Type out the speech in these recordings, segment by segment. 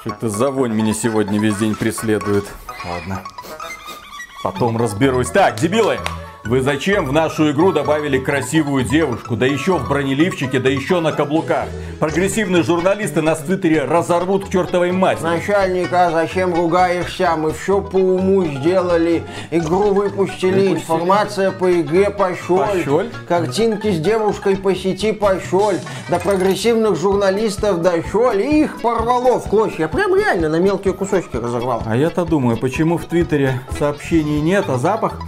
Что-то за вонь меня сегодня весь день преследует. Ладно. Потом разберусь. Так, дебилы! Вы зачем в нашу игру добавили красивую девушку, да еще в бронеливчике, да еще на каблуках? Прогрессивные журналисты нас в Твиттере разорвут к чертовой матери. Начальник, а зачем ругаешься? Мы все по уму сделали. Игру выпустили, Выпустили. информация по игре пошел. Пошёл? Картинки с девушкой по сети пошел. До прогрессивных журналистов дошел. И их порвало в клочья. Прям реально на мелкие кусочки разорвал. А я-то думаю, почему в Твиттере сообщений нет, а запах?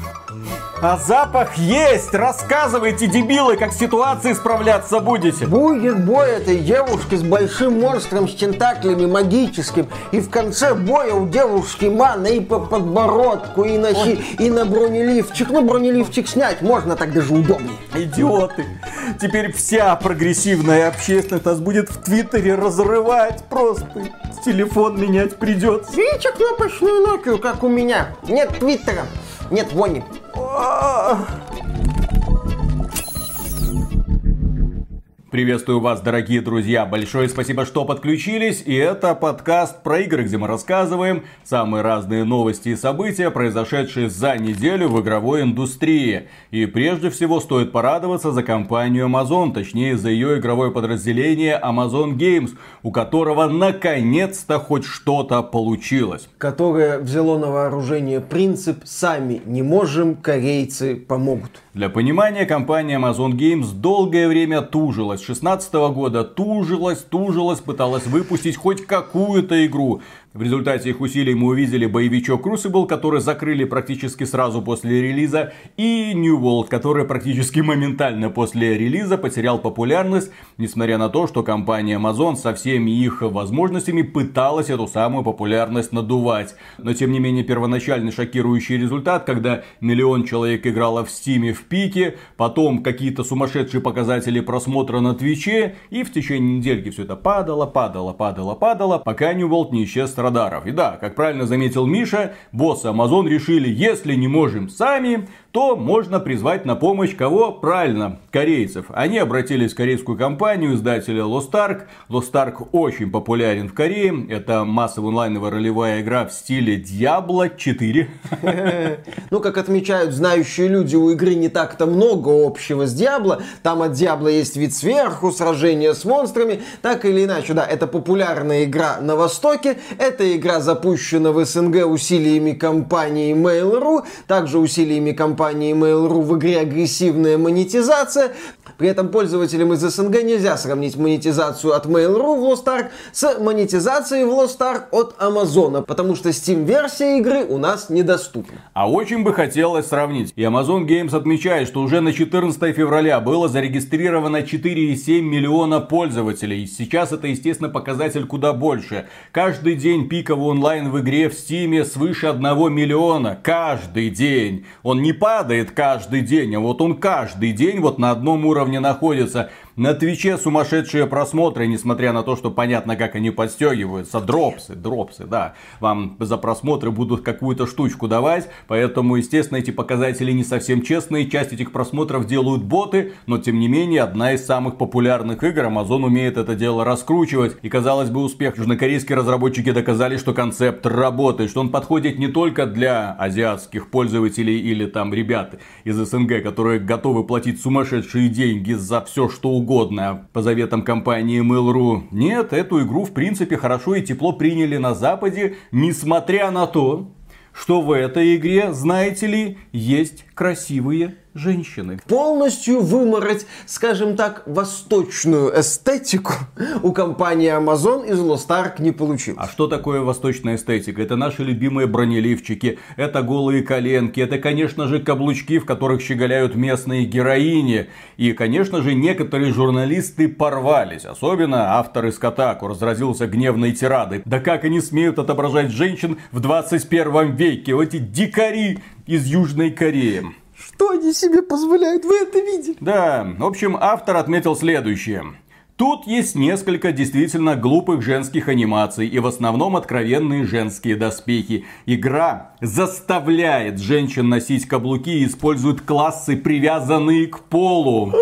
А запах есть! Рассказывайте, дебилы, как с ситуацией справляться будете. Будет бой этой девушки с большим монстром с тентаклями магическим. И в конце боя у девушки мана и по подбородку, и на, хи- и на бронеливчик. Ну, бронеливчик снять можно так даже удобнее. Идиоты! Теперь вся прогрессивная общественность нас будет в Твиттере разрывать просто. Телефон менять придется. Видите кнопочную Nokia, как у меня? Нет твиттера, нет вони. Приветствую вас, дорогие друзья. Большое спасибо, что подключились. И это подкаст про игры, где мы рассказываем самые разные новости и события, произошедшие за неделю в игровой индустрии. И прежде всего стоит порадоваться за компанию Amazon, точнее за ее игровое подразделение Amazon Games, у которого наконец-то хоть что-то получилось. Которое взяло на вооружение принцип «сами не можем, корейцы помогут». Для понимания, компания Amazon Games долгое время тужилась. С 2016 года тужилась, тужилась, пыталась выпустить хоть какую-то игру. В результате их усилий мы увидели боевичок Crucible, который закрыли практически сразу после релиза, и New World, который практически моментально после релиза потерял популярность, несмотря на то, что компания Amazon со всеми их возможностями пыталась эту самую популярность надувать. Но тем не менее первоначальный шокирующий результат, когда миллион человек играло в Steam в пике, потом какие-то сумасшедшие показатели просмотра на Твиче, и в течение недельки все это падало, падало, падало, падало, пока New World не исчез радаров. И да, как правильно заметил Миша, боссы Amazon решили, если не можем сами, то можно призвать на помощь кого? Правильно, корейцев. Они обратились в корейскую компанию, издателя Lost Ark. Lost Ark очень популярен в Корее. Это массовая онлайновая ролевая игра в стиле Diablo 4. Ну, как отмечают знающие люди, у игры не так-то много общего с Диабло. Там от Диабло есть вид сверху, сражения с монстрами. Так или иначе, да, это популярная игра на Востоке. Эта игра запущена в СНГ усилиями компании Mail.ru. Также усилиями компании Mail.ru в игре агрессивная монетизация. При этом пользователям из СНГ нельзя сравнить монетизацию от Mail.ru в Lost Ark с монетизацией в Lost Ark от Амазона, потому что Steam-версия игры у нас недоступна. А очень бы хотелось сравнить. И Amazon Games отмечает, что уже на 14 февраля было зарегистрировано 4,7 миллиона пользователей. Сейчас это, естественно, показатель куда больше. Каждый день пиковый онлайн в игре в Стиме свыше 1 миллиона. Каждый день. Он не падает каждый день, а вот он каждый день вот на одном уровне находится. На Твиче сумасшедшие просмотры, несмотря на то, что понятно, как они подстегиваются. Дропсы, дропсы, да. Вам за просмотры будут какую-то штучку давать, поэтому, естественно, эти показатели не совсем честные. Часть этих просмотров делают боты, но, тем не менее, одна из самых популярных игр. Amazon умеет это дело раскручивать. И, казалось бы, успех. Южнокорейские разработчики доказали, что концепт работает, что он подходит не только для азиатских пользователей или там ребят из СНГ, которые готовы платить сумасшедшие деньги за все, что угодно по заветам компании Mail.ru. Нет, эту игру в принципе хорошо и тепло приняли на Западе, несмотря на то, что в этой игре, знаете ли, есть красивые женщины. полностью вымороть, скажем так, восточную эстетику у компании Amazon из Lost Ark не получилось. А что такое восточная эстетика? Это наши любимые бронеливчики, это голые коленки, это, конечно же, каблучки, в которых щеголяют местные героини. И, конечно же, некоторые журналисты порвались, особенно автор из Катаку разразился гневной тирадой. Да как они смеют отображать женщин в 21 веке, эти дикари из Южной Кореи. Что они себе позволяют? Вы это видели? Да, в общем, автор отметил следующее. Тут есть несколько действительно глупых женских анимаций и в основном откровенные женские доспехи. Игра заставляет женщин носить каблуки и использует классы, привязанные к полу.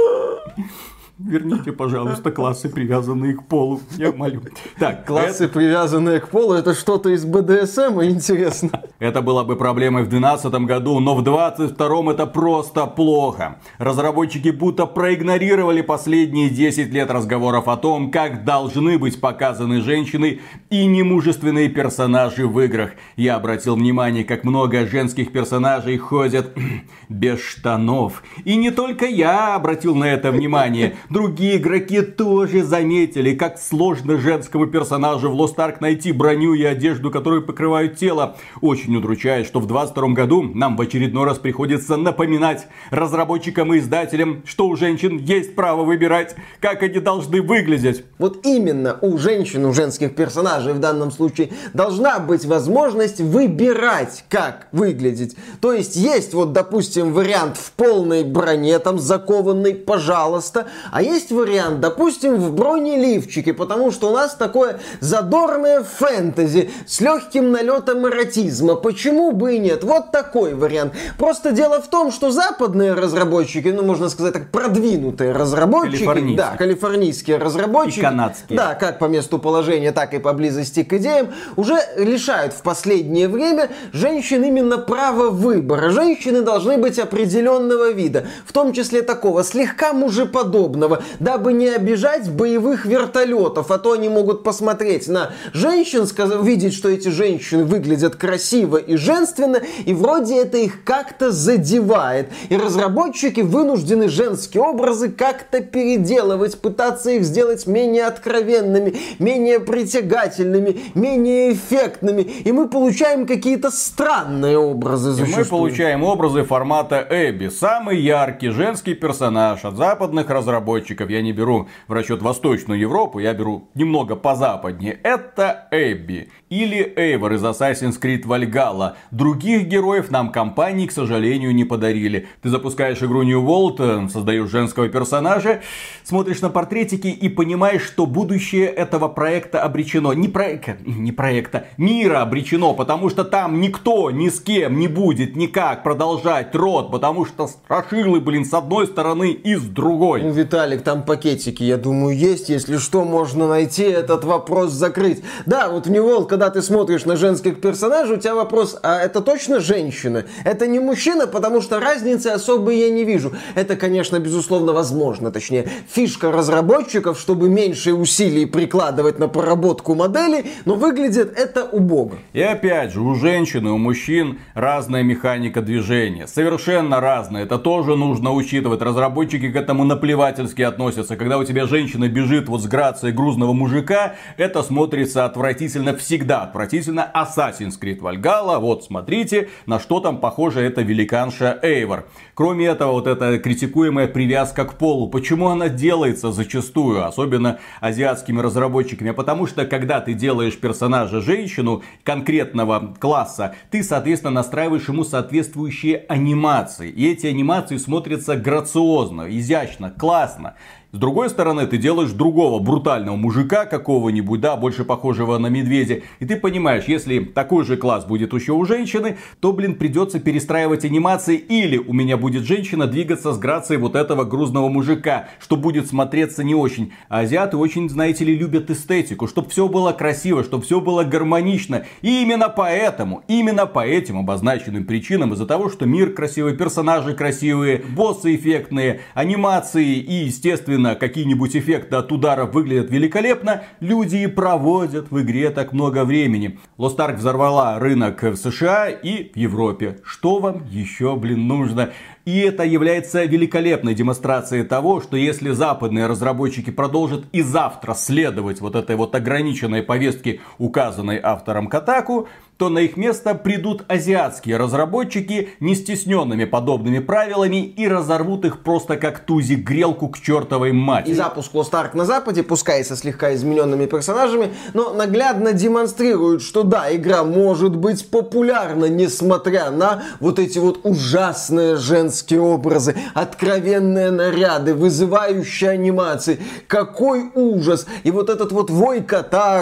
Верните, пожалуйста, классы, привязанные к полу. Я молю. Так, классы, это... привязанные к полу, это что-то из БДСМ, интересно. Это была бы проблемой в 2012 году, но в 2022 это просто плохо. Разработчики будто проигнорировали последние 10 лет разговоров о том, как должны быть показаны женщины и немужественные персонажи в играх. Я обратил внимание, как много женских персонажей ходят без штанов. И не только я обратил на это внимание. Другие игроки тоже заметили, как сложно женскому персонажу в Lost Ark найти броню и одежду, которые покрывают тело. Очень удручает, что в 22 году нам в очередной раз приходится напоминать разработчикам и издателям, что у женщин есть право выбирать, как они должны выглядеть. Вот именно у женщин, у женских персонажей в данном случае должна быть возможность выбирать, как выглядеть. То есть есть вот, допустим, вариант в полной броне, там закованный, пожалуйста, а есть вариант, допустим, в бронеливчике, потому что у нас такое задорное фэнтези с легким налетом эротизма. Почему бы и нет? Вот такой вариант. Просто дело в том, что западные разработчики, ну, можно сказать так, продвинутые разработчики, да, калифорнийские разработчики, и канадские. да, как по месту положения, так и по близости к идеям, уже лишают в последнее время женщин именно права выбора. Женщины должны быть определенного вида, в том числе такого слегка мужеподобного, дабы не обижать боевых вертолетов, а то они могут посмотреть на женщин, видеть, что эти женщины выглядят красиво и женственно, и вроде это их как-то задевает. И разработчики вынуждены женские образы как-то переделывать, пытаться их сделать менее откровенными, менее притягательными, менее эффектными. И мы получаем какие-то странные образы. И мы получаем образы формата Эбби. Самый яркий женский персонаж от западных разработчиков. Я не беру в расчет Восточную Европу, я беру немного позападнее. Это Эбби или Эйвор из Assassin's Creed Valhalla. Других героев нам компании, к сожалению, не подарили. Ты запускаешь игру New World, э, создаешь женского персонажа, смотришь на портретики и понимаешь, что будущее этого проекта обречено. Не проекта, не проекта, мира обречено, потому что там никто ни с кем не будет никак продолжать род, потому что страшилы, блин, с одной стороны и с другой. Ну, Виталик, там пакетики, я думаю, есть. Если что, можно найти этот вопрос закрыть. Да, вот в New World, ты смотришь на женских персонажей, у тебя вопрос, а это точно женщина? Это не мужчина, потому что разницы особой я не вижу. Это, конечно, безусловно, возможно. Точнее, фишка разработчиков, чтобы меньше усилий прикладывать на проработку модели, но выглядит это убого. И опять же, у женщин и у мужчин разная механика движения. Совершенно разная. Это тоже нужно учитывать. Разработчики к этому наплевательски относятся. Когда у тебя женщина бежит вот с грацией грузного мужика, это смотрится отвратительно всегда. Отвратительно Assassin's Creed Valhalla. Вот смотрите, на что там похоже эта великанша Эйвор. Кроме этого, вот эта критикуемая привязка к полу. Почему она делается зачастую, особенно азиатскими разработчиками? Потому что, когда ты делаешь персонажа женщину конкретного класса, ты, соответственно, настраиваешь ему соответствующие анимации. И эти анимации смотрятся грациозно, изящно, классно. С другой стороны, ты делаешь другого брутального мужика какого-нибудь, да, больше похожего на медведя. И ты понимаешь, если такой же класс будет еще у женщины, то, блин, придется перестраивать анимации. Или у меня будет женщина двигаться с грацией вот этого грузного мужика, что будет смотреться не очень. А азиаты очень, знаете ли, любят эстетику, чтобы все было красиво, чтобы все было гармонично. И именно поэтому, именно по этим обозначенным причинам, из-за того, что мир красивый, персонажи красивые, боссы эффектные, анимации и, естественно, особенно какие-нибудь эффекты от ударов выглядят великолепно, люди и проводят в игре так много времени. Lost Ark взорвала рынок в США и в Европе. Что вам еще, блин, нужно? И это является великолепной демонстрацией того, что если западные разработчики продолжат и завтра следовать вот этой вот ограниченной повестке, указанной автором Катаку, то на их место придут азиатские разработчики, не стесненными подобными правилами, и разорвут их просто как тузик грелку к чертовой матери. И запуск Lost Ark на Западе, пускай со слегка измененными персонажами, но наглядно демонстрирует, что да, игра может быть популярна, несмотря на вот эти вот ужасные женские образы, откровенные наряды, вызывающие анимации. Какой ужас! И вот этот вот вой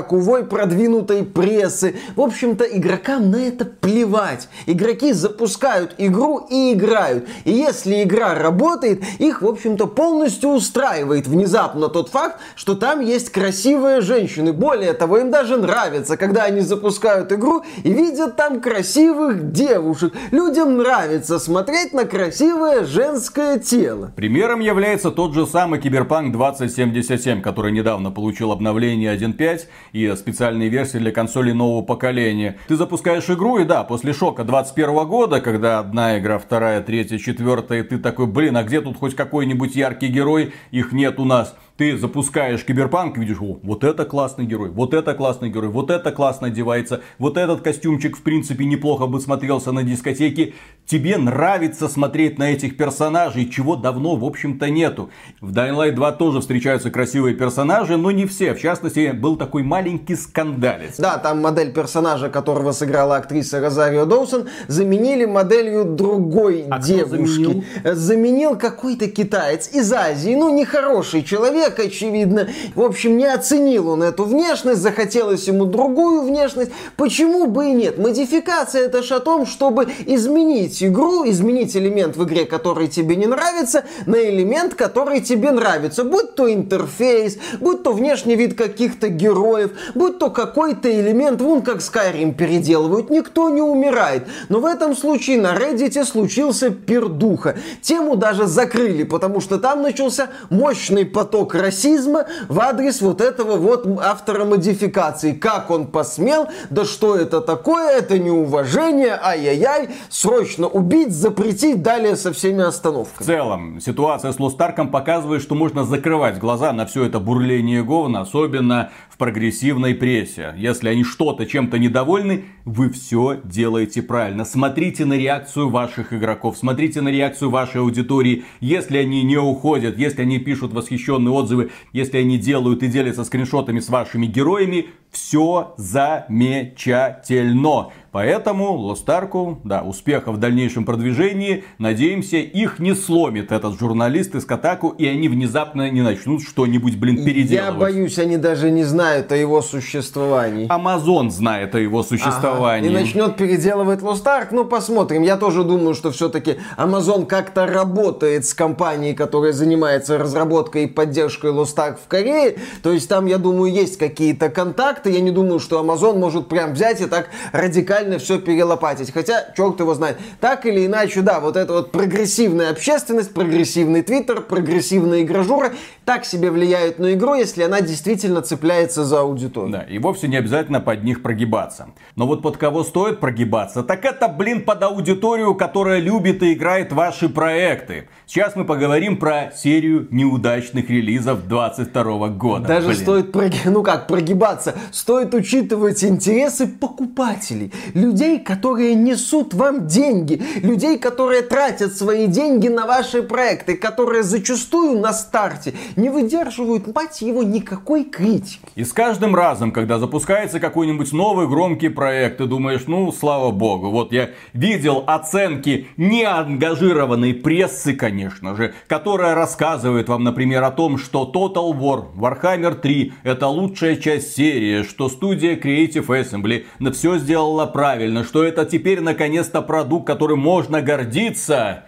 к вой продвинутой прессы. В общем-то, игрокам на это плевать. Игроки запускают игру и играют. И если игра работает, их, в общем-то, полностью устраивает внезапно тот факт, что там есть красивые женщины. Более того, им даже нравится, когда они запускают игру и видят там красивых девушек. Людям нравится смотреть на красивое женское тело. Примером является тот же самый Киберпанк 2077, который недавно получил обновление 1.5 и специальные версии для консолей нового поколения. Ты запускаешь игру, и да, после шока 21 года, когда одна игра, вторая, третья, четвертая, ты такой, блин, а где тут хоть какой-нибудь яркий герой? Их нет у нас ты запускаешь киберпанк, видишь, о, вот это классный герой, вот это классный герой, вот это классно одевается, вот этот костюмчик, в принципе, неплохо бы смотрелся на дискотеке. Тебе нравится смотреть на этих персонажей, чего давно, в общем-то, нету. В Dying Light 2 тоже встречаются красивые персонажи, но не все. В частности, был такой маленький скандалец. Да, там модель персонажа, которого сыграла актриса Розарио Доусон, заменили моделью другой а девушки. Заменил? заменил какой-то китаец из Азии, ну, нехороший человек, человек, очевидно. В общем, не оценил он эту внешность, захотелось ему другую внешность. Почему бы и нет? Модификация это ж о том, чтобы изменить игру, изменить элемент в игре, который тебе не нравится, на элемент, который тебе нравится. Будь то интерфейс, будь то внешний вид каких-то героев, будь то какой-то элемент, вон как Skyrim переделывают, никто не умирает. Но в этом случае на Reddit случился пердуха. Тему даже закрыли, потому что там начался мощный поток расизма в адрес вот этого вот автора модификации. Как он посмел? Да что это такое? Это неуважение, ай-яй-яй, срочно убить, запретить, далее со всеми остановками. В целом, ситуация с Лостарком показывает, что можно закрывать глаза на все это бурление говна, особенно в прогрессивной прессе. Если они что-то чем-то недовольны, вы все делаете правильно. Смотрите на реакцию ваших игроков, смотрите на реакцию вашей аудитории. Если они не уходят, если они пишут восхищенные отзывы, если они делают и делятся скриншотами с вашими героями, все замечательно. Поэтому Лостарку, да, успеха в дальнейшем продвижении. Надеемся, их не сломит этот журналист из Катаку, и они внезапно не начнут что-нибудь, блин, переделывать. Я боюсь, они даже не знают о его существовании. Амазон знает о его существовании. Ага. И начнет переделывать Ark. Ну, посмотрим. Я тоже думаю, что все-таки Amazon как-то работает с компанией, которая занимается разработкой и поддержкой Ark в Корее. То есть там, я думаю, есть какие-то контакты. Я не думаю, что Amazon может прям взять и так радикально все перелопатить. Хотя, черт его знает. Так или иначе, да, вот эта вот прогрессивная общественность, прогрессивный твиттер, прогрессивная игражура так себе влияют на игру, если она действительно цепляется за аудиторию. Да, и вовсе не обязательно под них прогибаться. Но вот под кого стоит прогибаться, так это, блин, под аудиторию, которая любит и играет ваши проекты. Сейчас мы поговорим про серию неудачных релизов 22 года. Даже блин. стоит, ну как, прогибаться, стоит учитывать интересы покупателей людей, которые несут вам деньги, людей, которые тратят свои деньги на ваши проекты, которые зачастую на старте не выдерживают, мать его, никакой критики. И с каждым разом, когда запускается какой-нибудь новый громкий проект, ты думаешь, ну, слава богу, вот я видел оценки неангажированной прессы, конечно же, которая рассказывает вам, например, о том, что Total War, Warhammer 3 это лучшая часть серии, что студия Creative Assembly на все сделала правильно, что это теперь наконец-то продукт, которым можно гордиться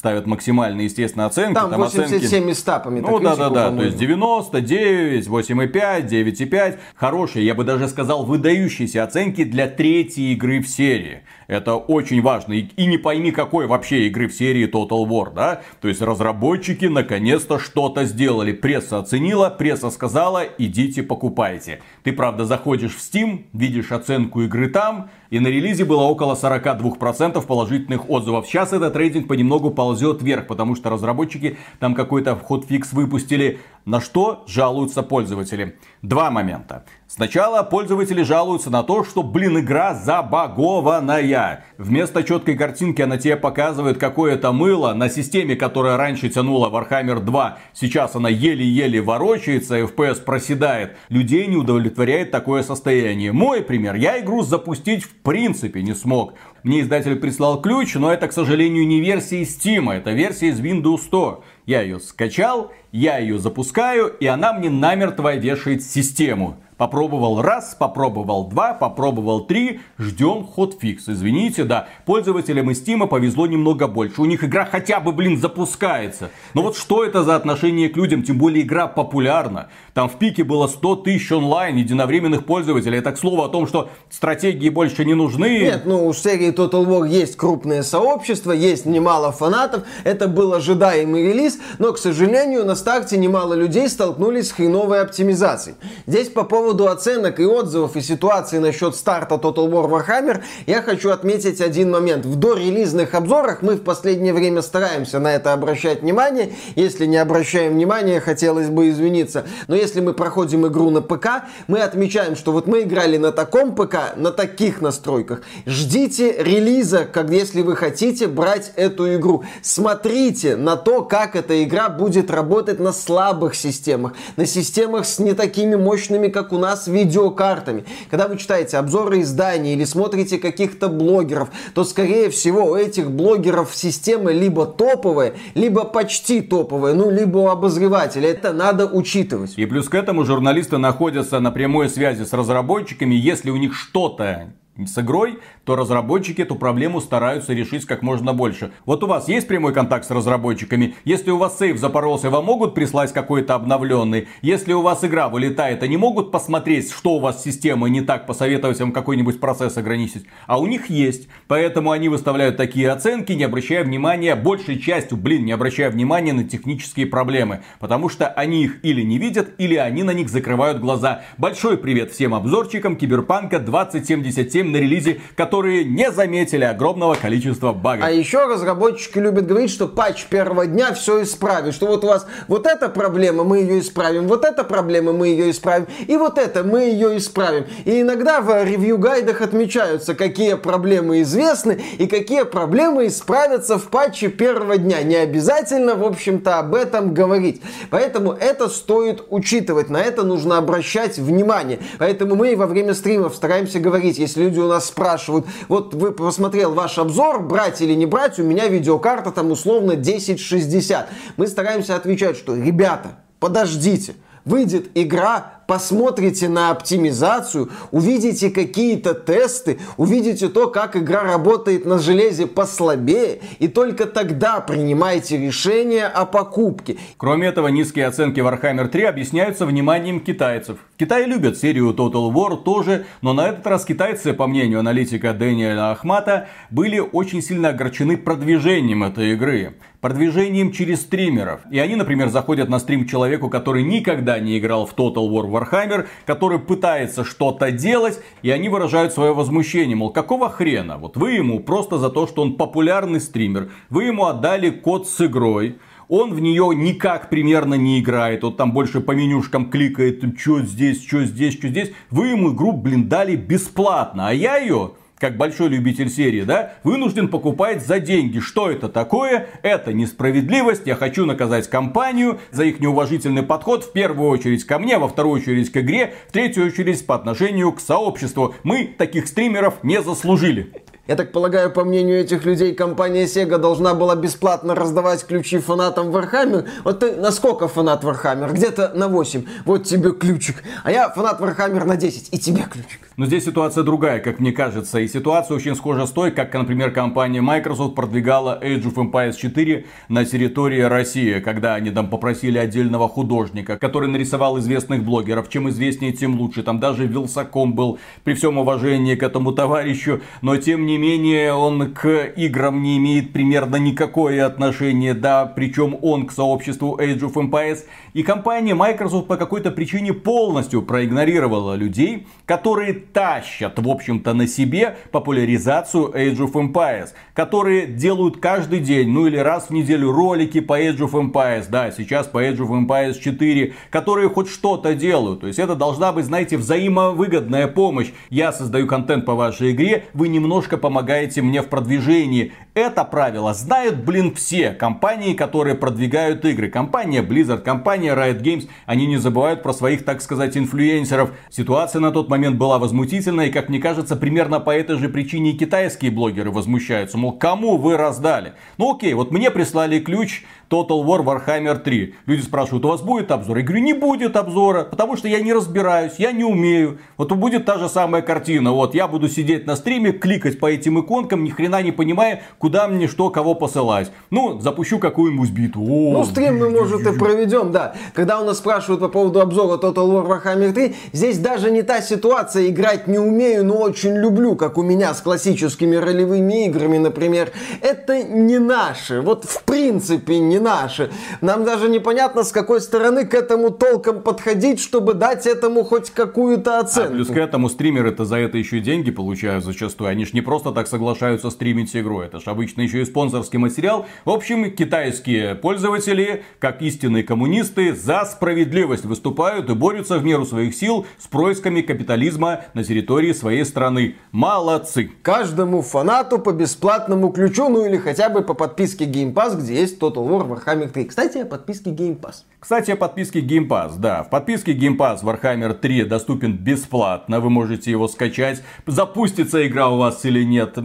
ставят максимальные, естественно, оценки. Там, там 87 оценки... с тапами. Ну да, да, да. То есть 99, 8,5, 9,5. Хорошие, я бы даже сказал, выдающиеся оценки для третьей игры в серии. Это очень важно. И, и не пойми, какой вообще игры в серии Total War, да? То есть разработчики наконец-то что-то сделали. Пресса оценила, пресса сказала, идите покупайте. Ты, правда, заходишь в Steam, видишь оценку игры там, и на релизе было около 42% положительных отзывов. Сейчас этот рейтинг понемногу ползет вверх, потому что разработчики там какой-то вход-фикс выпустили. На что жалуются пользователи? Два момента. Сначала пользователи жалуются на то, что, блин, игра забагованная. Вместо четкой картинки она тебе показывает какое-то мыло на системе, которая раньше тянула Warhammer 2. Сейчас она еле-еле ворочается, FPS проседает. Людей не удовлетворяет такое состояние. Мой пример. Я игру запустить в принципе не смог. Мне издатель прислал ключ, но это, к сожалению, не версия Steam, это версия из Windows 100. Я ее скачал, я ее запускаю, и она мне намертво вешает систему. Попробовал раз, попробовал два, попробовал три, ждем хотфикс. Извините, да, пользователям из Steam повезло немного больше. У них игра хотя бы, блин, запускается. Но вот что это за отношение к людям, тем более игра популярна. Там в пике было 100 тысяч онлайн единовременных пользователей. Это к слову о том, что стратегии больше не нужны. Нет, ну у серии Total War есть крупное сообщество, есть немало фанатов. Это был ожидаемый релиз, но, к сожалению, на старте немало людей столкнулись с хреновой оптимизацией. Здесь по поводу оценок и отзывов и ситуации насчет старта Total War Warhammer я хочу отметить один момент. В дорелизных обзорах мы в последнее время стараемся на это обращать внимание. Если не обращаем внимания, хотелось бы извиниться. Но если мы проходим игру на ПК, мы отмечаем, что вот мы играли на таком ПК, на таких настройках. Ждите релиза, как если вы хотите брать эту игру. Смотрите на то, как эта игра будет работать на слабых системах, на системах с не такими мощными, как у нас, видеокартами. Когда вы читаете обзоры изданий или смотрите каких-то блогеров, то, скорее всего, у этих блогеров системы либо топовые, либо почти топовые, ну, либо у обозревателя. Это надо учитывать. И плюс к этому журналисты находятся на прямой связи с разработчиками, если у них что-то с игрой, то разработчики эту проблему стараются решить как можно больше. Вот у вас есть прямой контакт с разработчиками? Если у вас сейф запоролся, вам могут прислать какой-то обновленный? Если у вас игра вылетает, они могут посмотреть, что у вас с системой не так, посоветовать вам какой-нибудь процесс ограничить? А у них есть. Поэтому они выставляют такие оценки, не обращая внимания, большей частью, блин, не обращая внимания на технические проблемы. Потому что они их или не видят, или они на них закрывают глаза. Большой привет всем обзорчикам Киберпанка 2077 на релизе, которые не заметили огромного количества багов. А еще разработчики любят говорить, что патч первого дня все исправит. Что вот у вас вот эта проблема, мы ее исправим, вот эта проблема, мы ее исправим, и вот это мы ее исправим. И иногда в ревью-гайдах отмечаются, какие проблемы известны и какие проблемы исправятся в патче первого дня. Не обязательно, в общем-то, об этом говорить. Поэтому это стоит учитывать, на это нужно обращать внимание. Поэтому мы во время стримов стараемся говорить, если люди у нас спрашивают, вот вы посмотрел ваш обзор, брать или не брать, у меня видеокарта там условно 1060. Мы стараемся отвечать, что ребята, подождите, выйдет игра посмотрите на оптимизацию, увидите какие-то тесты, увидите то, как игра работает на железе послабее, и только тогда принимайте решение о покупке. Кроме этого, низкие оценки Warhammer 3 объясняются вниманием китайцев. В Китае любят серию Total War тоже, но на этот раз китайцы, по мнению аналитика Дэниела Ахмата, были очень сильно огорчены продвижением этой игры продвижением через стримеров. И они, например, заходят на стрим человеку, который никогда не играл в Total War Warhammer, который пытается что-то делать, и они выражают свое возмущение, мол, какого хрена? Вот вы ему просто за то, что он популярный стример, вы ему отдали код с игрой, он в нее никак примерно не играет. Вот там больше по менюшкам кликает, что здесь, что здесь, что здесь. Вы ему игру, блин, дали бесплатно. А я ее как большой любитель серии, да, вынужден покупать за деньги. Что это такое? Это несправедливость. Я хочу наказать компанию за их неуважительный подход в первую очередь ко мне, во вторую очередь к игре, в третью очередь по отношению к сообществу. Мы таких стримеров не заслужили. Я так полагаю, по мнению этих людей, компания Sega должна была бесплатно раздавать ключи фанатам Warhammer. Вот ты на сколько фанат Warhammer? Где-то на 8. Вот тебе ключик. А я фанат Warhammer на 10. И тебе ключик. Но здесь ситуация другая, как мне кажется. И ситуация очень схожа с той, как, например, компания Microsoft продвигала Age of Empires 4 на территории России, когда они там попросили отдельного художника, который нарисовал известных блогеров. Чем известнее, тем лучше. Там даже Вилсаком был, при всем уважении к этому товарищу. Но тем не менее он к играм не имеет примерно никакое отношение, да, причем он к сообществу Age of Empires. И компания Microsoft по какой-то причине полностью проигнорировала людей, которые тащат, в общем-то, на себе популяризацию Age of Empires, которые делают каждый день, ну или раз в неделю ролики по Age of Empires, да, сейчас по Age of Empires 4, которые хоть что-то делают. То есть это должна быть, знаете, взаимовыгодная помощь. Я создаю контент по вашей игре, вы немножко помогаете мне в продвижении. Это правило знают, блин, все компании, которые продвигают игры. Компания Blizzard, компания Riot Games, они не забывают про своих, так сказать, инфлюенсеров. Ситуация на тот момент была возмутительная, и, как мне кажется, примерно по этой же причине и китайские блогеры возмущаются. Мол, кому вы раздали? Ну окей, вот мне прислали ключ, Total War Warhammer 3. Люди спрашивают, у вас будет обзор? Я говорю, не будет обзора, потому что я не разбираюсь, я не умею. Вот будет та же самая картина. Вот я буду сидеть на стриме, кликать по этим иконкам, ни хрена не понимая, куда мне что, кого посылать. Ну, запущу какую-нибудь битву. О, ну, стрим мы, может, и проведем, да. Когда у нас спрашивают по поводу обзора Total War Warhammer 3, здесь даже не та ситуация, играть не умею, но очень люблю, как у меня с классическими ролевыми играми, например. Это не наше. Вот в принципе не наши. Нам даже непонятно, с какой стороны к этому толком подходить, чтобы дать этому хоть какую-то оценку. А плюс к этому стримеры-то за это еще деньги получают зачастую. Они же не просто так соглашаются стримить игру. Это же обычно еще и спонсорский материал. В общем, китайские пользователи, как истинные коммунисты, за справедливость выступают и борются в меру своих сил с происками капитализма на территории своей страны. Молодцы! Каждому фанату по бесплатному ключу, ну или хотя бы по подписке Game Pass, где есть Total War Warhammer 3. Кстати, о подписке Game Pass. Кстати, о подписке Game Pass. Да, в подписке Game Pass Warhammer 3 доступен бесплатно. Вы можете его скачать. Запустится игра у вас или нет.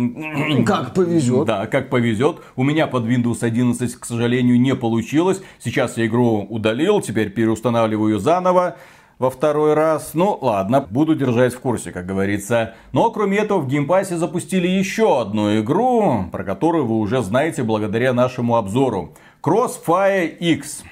Как повезет. Да, как повезет. У меня под Windows 11, к сожалению, не получилось. Сейчас я игру удалил, теперь переустанавливаю заново во второй раз. Ну, ладно, буду держать в курсе, как говорится. Но, кроме этого, в Game Pass е запустили еще одну игру, про которую вы уже знаете благодаря нашему обзору. Crossfire X.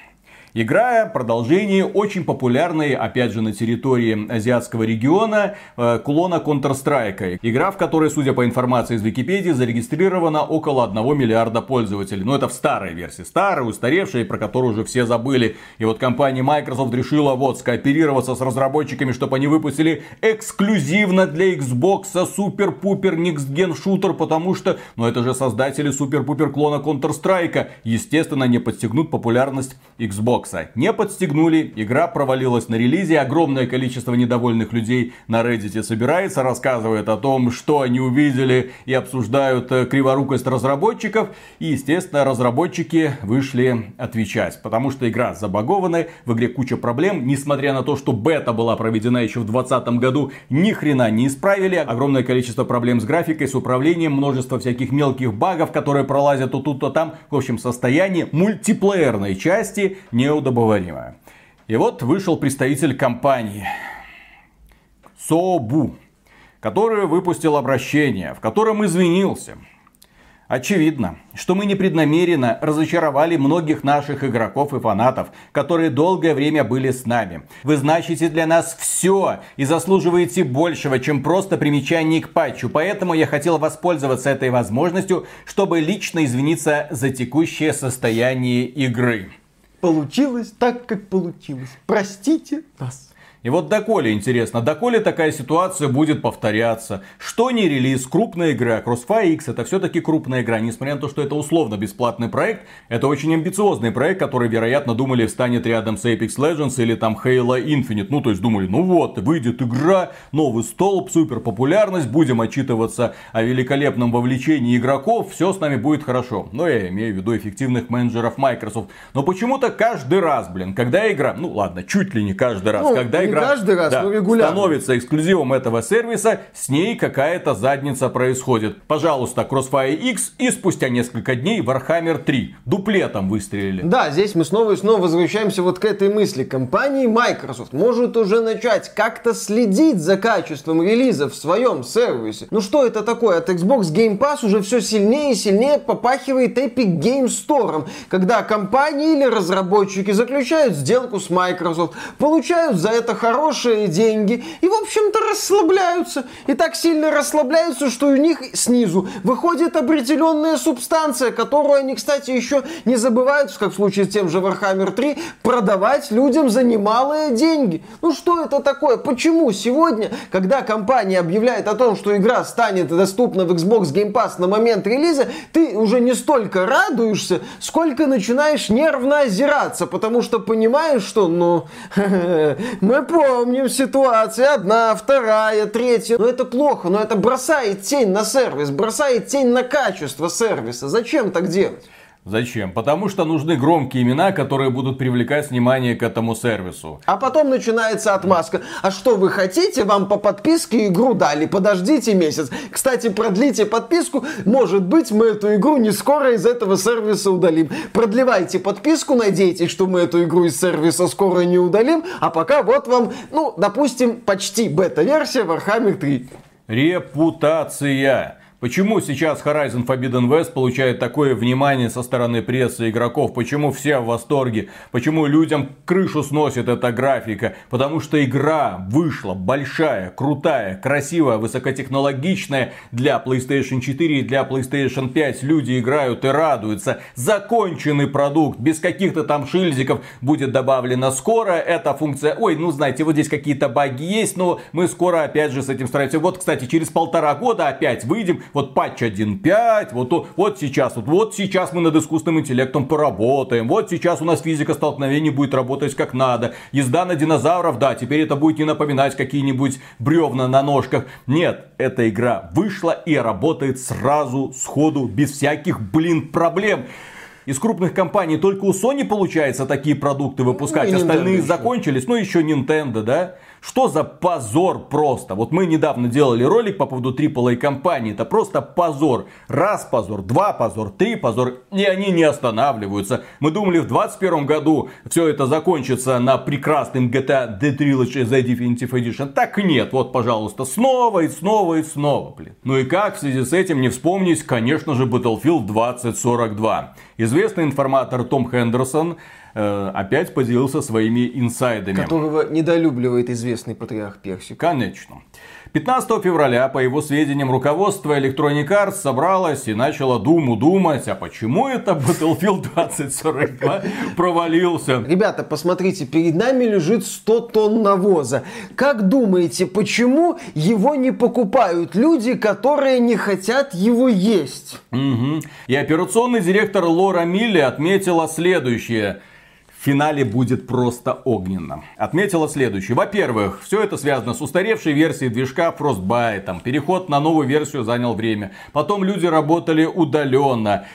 Игра продолжение очень популярной, опять же, на территории азиатского региона, э, клона Counter-Strike. Игра, в которой, судя по информации из Википедии, зарегистрировано около 1 миллиарда пользователей. Но это в старой версии. Старой, устаревшей, про которую уже все забыли. И вот компания Microsoft решила вот скооперироваться с разработчиками, чтобы они выпустили эксклюзивно для Xbox супер-пупер Next Gen шутер, потому что, ну это же создатели супер-пупер клона Counter-Strike. Естественно, не подстегнут популярность Xbox. Xbox не подстегнули, игра провалилась на релизе, огромное количество недовольных людей на Reddit собирается, рассказывает о том, что они увидели и обсуждают э, криворукость разработчиков. И, естественно, разработчики вышли отвечать, потому что игра забагованная, в игре куча проблем, несмотря на то, что бета была проведена еще в 2020 году, ни хрена не исправили, огромное количество проблем с графикой, с управлением, множество всяких мелких багов, которые пролазят то тут, то там. В общем, состояние мультиплеерной части не неудобоваримое. И вот вышел представитель компании Собу, который выпустил обращение, в котором извинился. Очевидно, что мы непреднамеренно разочаровали многих наших игроков и фанатов, которые долгое время были с нами. Вы значите для нас все и заслуживаете большего, чем просто примечание к патчу, поэтому я хотел воспользоваться этой возможностью, чтобы лично извиниться за текущее состояние игры получилось так, как получилось. Простите нас. И вот доколе интересно, доколе такая ситуация будет повторяться. Что не релиз, крупная игра, Crossfire X это все-таки крупная игра, несмотря на то, что это условно бесплатный проект, это очень амбициозный проект, который, вероятно, думали встанет рядом с Apex Legends или там Halo Infinite. Ну, то есть думали, ну вот, выйдет игра, новый столб, супер популярность, будем отчитываться о великолепном вовлечении игроков, все с нами будет хорошо. Но я имею в виду эффективных менеджеров Microsoft. Но почему-то каждый раз, блин, когда игра, ну ладно, чуть ли не каждый раз, ну, когда игра игра каждый раз, да, но регулярно. становится эксклюзивом этого сервиса, с ней какая-то задница происходит. Пожалуйста, Crossfire X и спустя несколько дней Warhammer 3. Дуплетом выстрелили. Да, здесь мы снова и снова возвращаемся вот к этой мысли. Компания Microsoft может уже начать как-то следить за качеством релиза в своем сервисе. Ну что это такое? От Xbox Game Pass уже все сильнее и сильнее попахивает Epic Game Store, когда компании или разработчики заключают сделку с Microsoft, получают за это хорошие деньги и, в общем-то, расслабляются. И так сильно расслабляются, что у них снизу выходит определенная субстанция, которую они, кстати, еще не забывают, как в случае с тем же Warhammer 3, продавать людям за немалые деньги. Ну что это такое? Почему сегодня, когда компания объявляет о том, что игра станет доступна в Xbox Game Pass на момент релиза, ты уже не столько радуешься, сколько начинаешь нервно озираться, потому что понимаешь, что, ну, мы помним ситуации, одна, вторая, третья. Но это плохо, но это бросает тень на сервис, бросает тень на качество сервиса. Зачем так делать? Зачем? Потому что нужны громкие имена, которые будут привлекать внимание к этому сервису. А потом начинается отмазка. А что вы хотите? Вам по подписке игру дали. Подождите месяц. Кстати, продлите подписку. Может быть, мы эту игру не скоро из этого сервиса удалим. Продлевайте подписку, надейтесь, что мы эту игру из сервиса скоро не удалим. А пока вот вам, ну, допустим, почти бета-версия Warhammer 3. Репутация. Почему сейчас Horizon Forbidden West получает такое внимание со стороны прессы игроков? Почему все в восторге? Почему людям крышу сносит эта графика? Потому что игра вышла большая, крутая, красивая, высокотехнологичная для PlayStation 4 и для PlayStation 5. Люди играют и радуются. Законченный продукт, без каких-то там шильзиков будет добавлена скоро. Эта функция, ой, ну знаете, вот здесь какие-то баги есть, но мы скоро опять же с этим справимся. Вот, кстати, через полтора года опять выйдем вот патч 1.5, вот, вот сейчас, вот, вот сейчас мы над искусственным интеллектом поработаем, вот сейчас у нас физика столкновений будет работать как надо, езда на динозавров, да, теперь это будет не напоминать какие-нибудь бревна на ножках. Нет, эта игра вышла и работает сразу, сходу, без всяких, блин, проблем. Из крупных компаний только у Sony получается такие продукты выпускать, ну, остальные закончились, ну еще Nintendo, да? Что за позор просто? Вот мы недавно делали ролик по поводу AAA компании. Это просто позор. Раз позор, два позор, три позор. И они не останавливаются. Мы думали в 2021 году все это закончится на прекрасном GTA The Trilogy The Definitive Edition. Так нет. Вот, пожалуйста, снова и снова и снова. Блин. Ну и как в связи с этим не вспомнить, конечно же, Battlefield 2042. Известный информатор Том Хендерсон Э, опять поделился своими инсайдами. Которого недолюбливает известный патриарх Персик. Конечно. 15 февраля, по его сведениям, руководство Electronic Arts собралось и начало думу думать, а почему это Battlefield 2042 провалился? Ребята, посмотрите, перед нами лежит 100 тонн навоза. Как думаете, почему его не покупают люди, которые не хотят его есть? Угу. И операционный директор Лора Милли отметила следующее – финале будет просто огненно. Отметила следующее. Во-первых, все это связано с устаревшей версией движка Frostbite. Переход на новую версию занял время. Потом люди работали удаленно.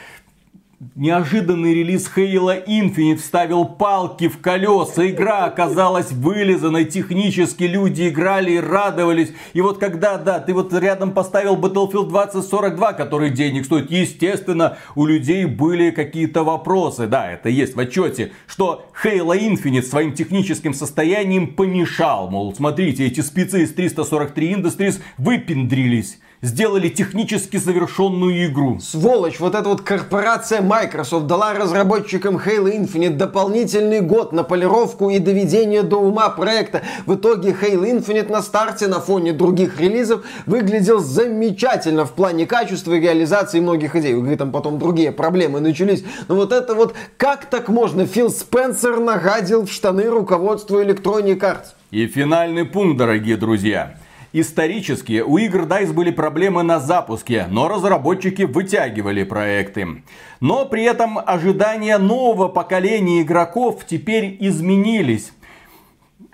Неожиданный релиз Halo Infinite вставил палки в колеса. Игра оказалась вылизанной технически. Люди играли и радовались. И вот когда, да, ты вот рядом поставил Battlefield 2042, который денег стоит, естественно, у людей были какие-то вопросы. Да, это есть в отчете, что Halo Infinite своим техническим состоянием помешал. Мол, смотрите, эти спецы из 343 Industries выпендрились сделали технически завершенную игру. Сволочь, вот эта вот корпорация Microsoft дала разработчикам Halo Infinite дополнительный год на полировку и доведение до ума проекта. В итоге Halo Infinite на старте на фоне других релизов выглядел замечательно в плане качества и реализации многих идей. У игры там потом другие проблемы начались. Но вот это вот, как так можно? Фил Спенсер нагадил в штаны руководству Electronic Arts. И финальный пункт, дорогие друзья. Исторически у игр DICE были проблемы на запуске, но разработчики вытягивали проекты. Но при этом ожидания нового поколения игроков теперь изменились.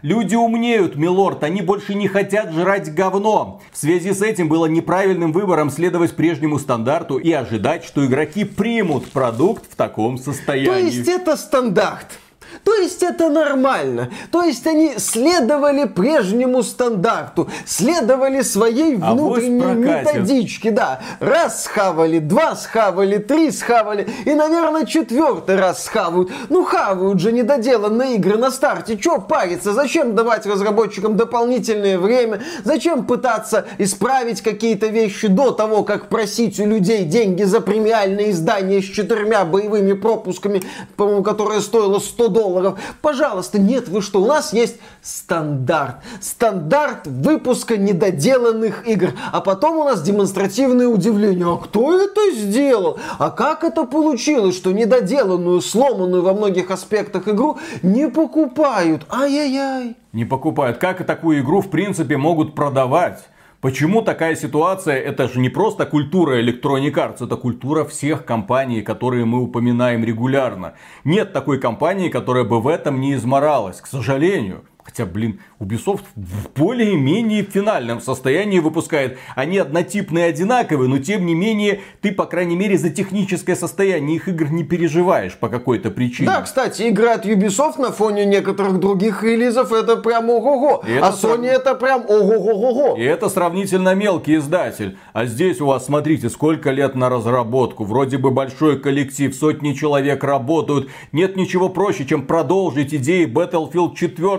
Люди умнеют, милорд, они больше не хотят жрать говно. В связи с этим было неправильным выбором следовать прежнему стандарту и ожидать, что игроки примут продукт в таком состоянии. То есть это стандарт? То есть это нормально. То есть они следовали прежнему стандарту, следовали своей а внутренней методичке. Да, раз схавали, два схавали, три схавали и, наверное, четвертый раз схавают. Ну, хавают же недоделанные игры на старте. Че париться? Зачем давать разработчикам дополнительное время? Зачем пытаться исправить какие-то вещи до того, как просить у людей деньги за премиальное издание с четырьмя боевыми пропусками, по-моему, которое стоило 100 долларов? Долларов. Пожалуйста, нет, вы что, у нас есть стандарт. Стандарт выпуска недоделанных игр. А потом у нас демонстративное удивление. А кто это сделал? А как это получилось, что недоделанную, сломанную во многих аспектах игру не покупают? Ай-яй-яй. Не покупают. Как такую игру в принципе могут продавать? Почему такая ситуация? Это же не просто культура Electronic Arts, это культура всех компаний, которые мы упоминаем регулярно. Нет такой компании, которая бы в этом не изморалась, к сожалению. Хотя, блин, Ubisoft в более-менее финальном состоянии выпускает. Они однотипные, одинаковые, но тем не менее, ты, по крайней мере, за техническое состояние их игр не переживаешь по какой-то причине. Да, кстати, игры от Ubisoft на фоне некоторых других релизов это прям ого-го. А Sony срав... это прям ого-го-го-го. И это сравнительно мелкий издатель. А здесь у вас, смотрите, сколько лет на разработку. Вроде бы большой коллектив, сотни человек работают. Нет ничего проще, чем продолжить идеи Battlefield 4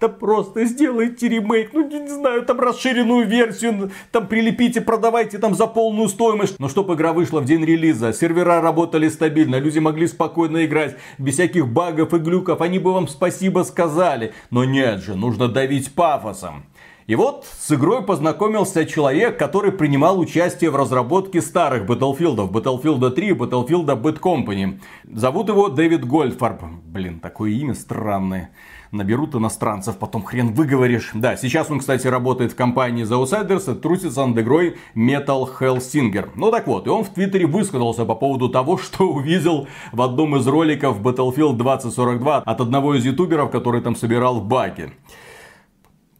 да просто сделайте ремейк, ну не знаю, там расширенную версию, там прилепите, продавайте там за полную стоимость. Но чтобы игра вышла в день релиза, сервера работали стабильно, люди могли спокойно играть, без всяких багов и глюков, они бы вам спасибо сказали. Но нет же, нужно давить пафосом. И вот с игрой познакомился человек, который принимал участие в разработке старых Battlefield, Battlefield 3 и Battlefield Bad Company. Зовут его Дэвид Гольдфарб. Блин, такое имя странное наберут иностранцев, потом хрен выговоришь. Да, сейчас он, кстати, работает в компании The Outsiders, трусится андегрой Metal Hellsinger. Ну так вот, и он в Твиттере высказался по поводу того, что увидел в одном из роликов Battlefield 2042 от одного из ютуберов, который там собирал баги.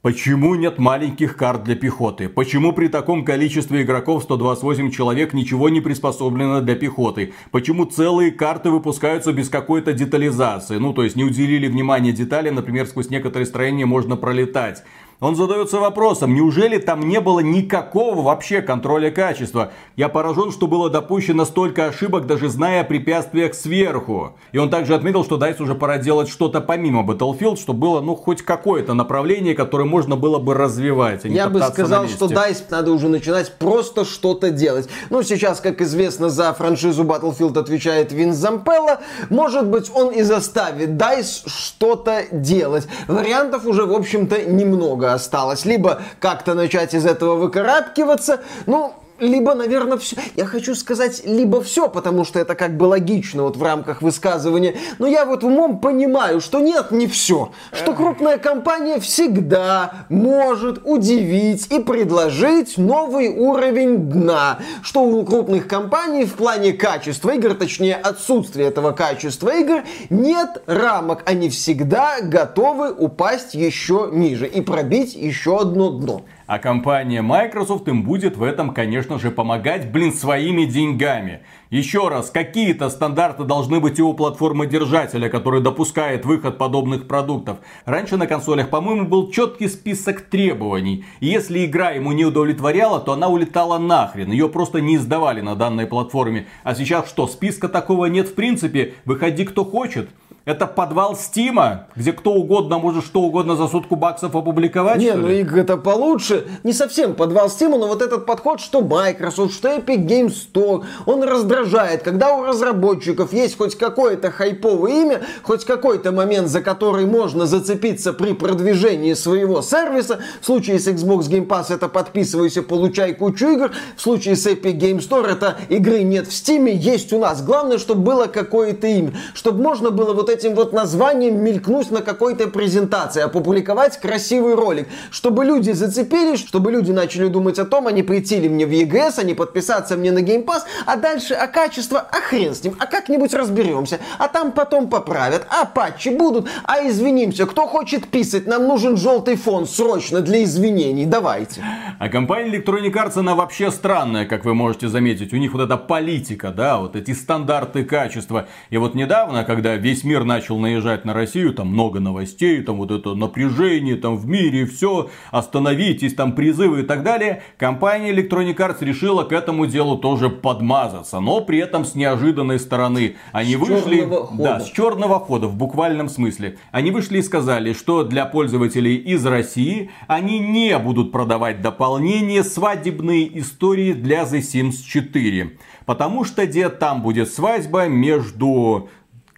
Почему нет маленьких карт для пехоты? Почему при таком количестве игроков 128 человек ничего не приспособлено для пехоты? Почему целые карты выпускаются без какой-то детализации? Ну, то есть не уделили внимания детали, например, сквозь некоторые строения можно пролетать. Он задается вопросом, неужели там не было никакого вообще контроля качества? Я поражен, что было допущено столько ошибок, даже зная о препятствиях сверху. И он также отметил, что DICE уже пора делать что-то помимо Battlefield, чтобы было ну хоть какое-то направление, которое можно было бы развивать. А Я бы сказал, что DICE надо уже начинать просто что-то делать. Ну, сейчас, как известно, за франшизу Battlefield отвечает Вин Зампелло. Может быть, он и заставит DICE что-то делать. Вариантов уже, в общем-то, немного осталось. Либо как-то начать из этого выкарабкиваться. Ну, либо, наверное, все. Я хочу сказать, либо все, потому что это как бы логично вот в рамках высказывания. Но я вот умом понимаю, что нет, не все. Что крупная компания всегда может удивить и предложить новый уровень дна. Что у крупных компаний в плане качества игр, точнее отсутствия этого качества игр, нет рамок. Они всегда готовы упасть еще ниже и пробить еще одно дно. А компания Microsoft им будет в этом, конечно же, помогать, блин, своими деньгами. Еще раз, какие-то стандарты должны быть и у платформы держателя, который допускает выход подобных продуктов. Раньше на консолях, по-моему, был четкий список требований. И если игра ему не удовлетворяла, то она улетала нахрен. Ее просто не издавали на данной платформе. А сейчас что, списка такого нет в принципе? Выходи кто хочет. Это подвал Стима, где кто угодно может что угодно за сотку баксов опубликовать? Не, ну игры это получше. Не совсем подвал Стима, но вот этот подход, что Microsoft, что Epic Games Store, он раздражает. Когда у разработчиков есть хоть какое-то хайповое имя, хоть какой-то момент, за который можно зацепиться при продвижении своего сервиса. В случае с Xbox Game Pass это подписывайся, получай кучу игр. В случае с Epic Games Store это игры нет в Стиме, есть у нас. Главное, чтобы было какое-то имя. Чтобы можно было вот этим вот названием мелькнуть на какой-то презентации, опубликовать красивый ролик, чтобы люди зацепились, чтобы люди начали думать о том, они прийти ли мне в EGS, они подписаться мне на Game Pass, а дальше, а качество, а хрен с ним, а как-нибудь разберемся, а там потом поправят, а патчи будут, а извинимся, кто хочет писать, нам нужен желтый фон срочно для извинений, давайте. А компания Electronic Arts, она вообще странная, как вы можете заметить, у них вот эта политика, да, вот эти стандарты качества, и вот недавно, когда весь мир начал наезжать на Россию, там много новостей, там вот это напряжение, там в мире, все, остановитесь, там призывы и так далее, компания Electronic Arts решила к этому делу тоже подмазаться, но при этом с неожиданной стороны. Они с вышли, да, с черного хода в буквальном смысле. Они вышли и сказали, что для пользователей из России они не будут продавать дополнение свадебные истории для The Sims 4. Потому что где там будет свадьба между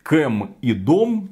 Кэм и Дом.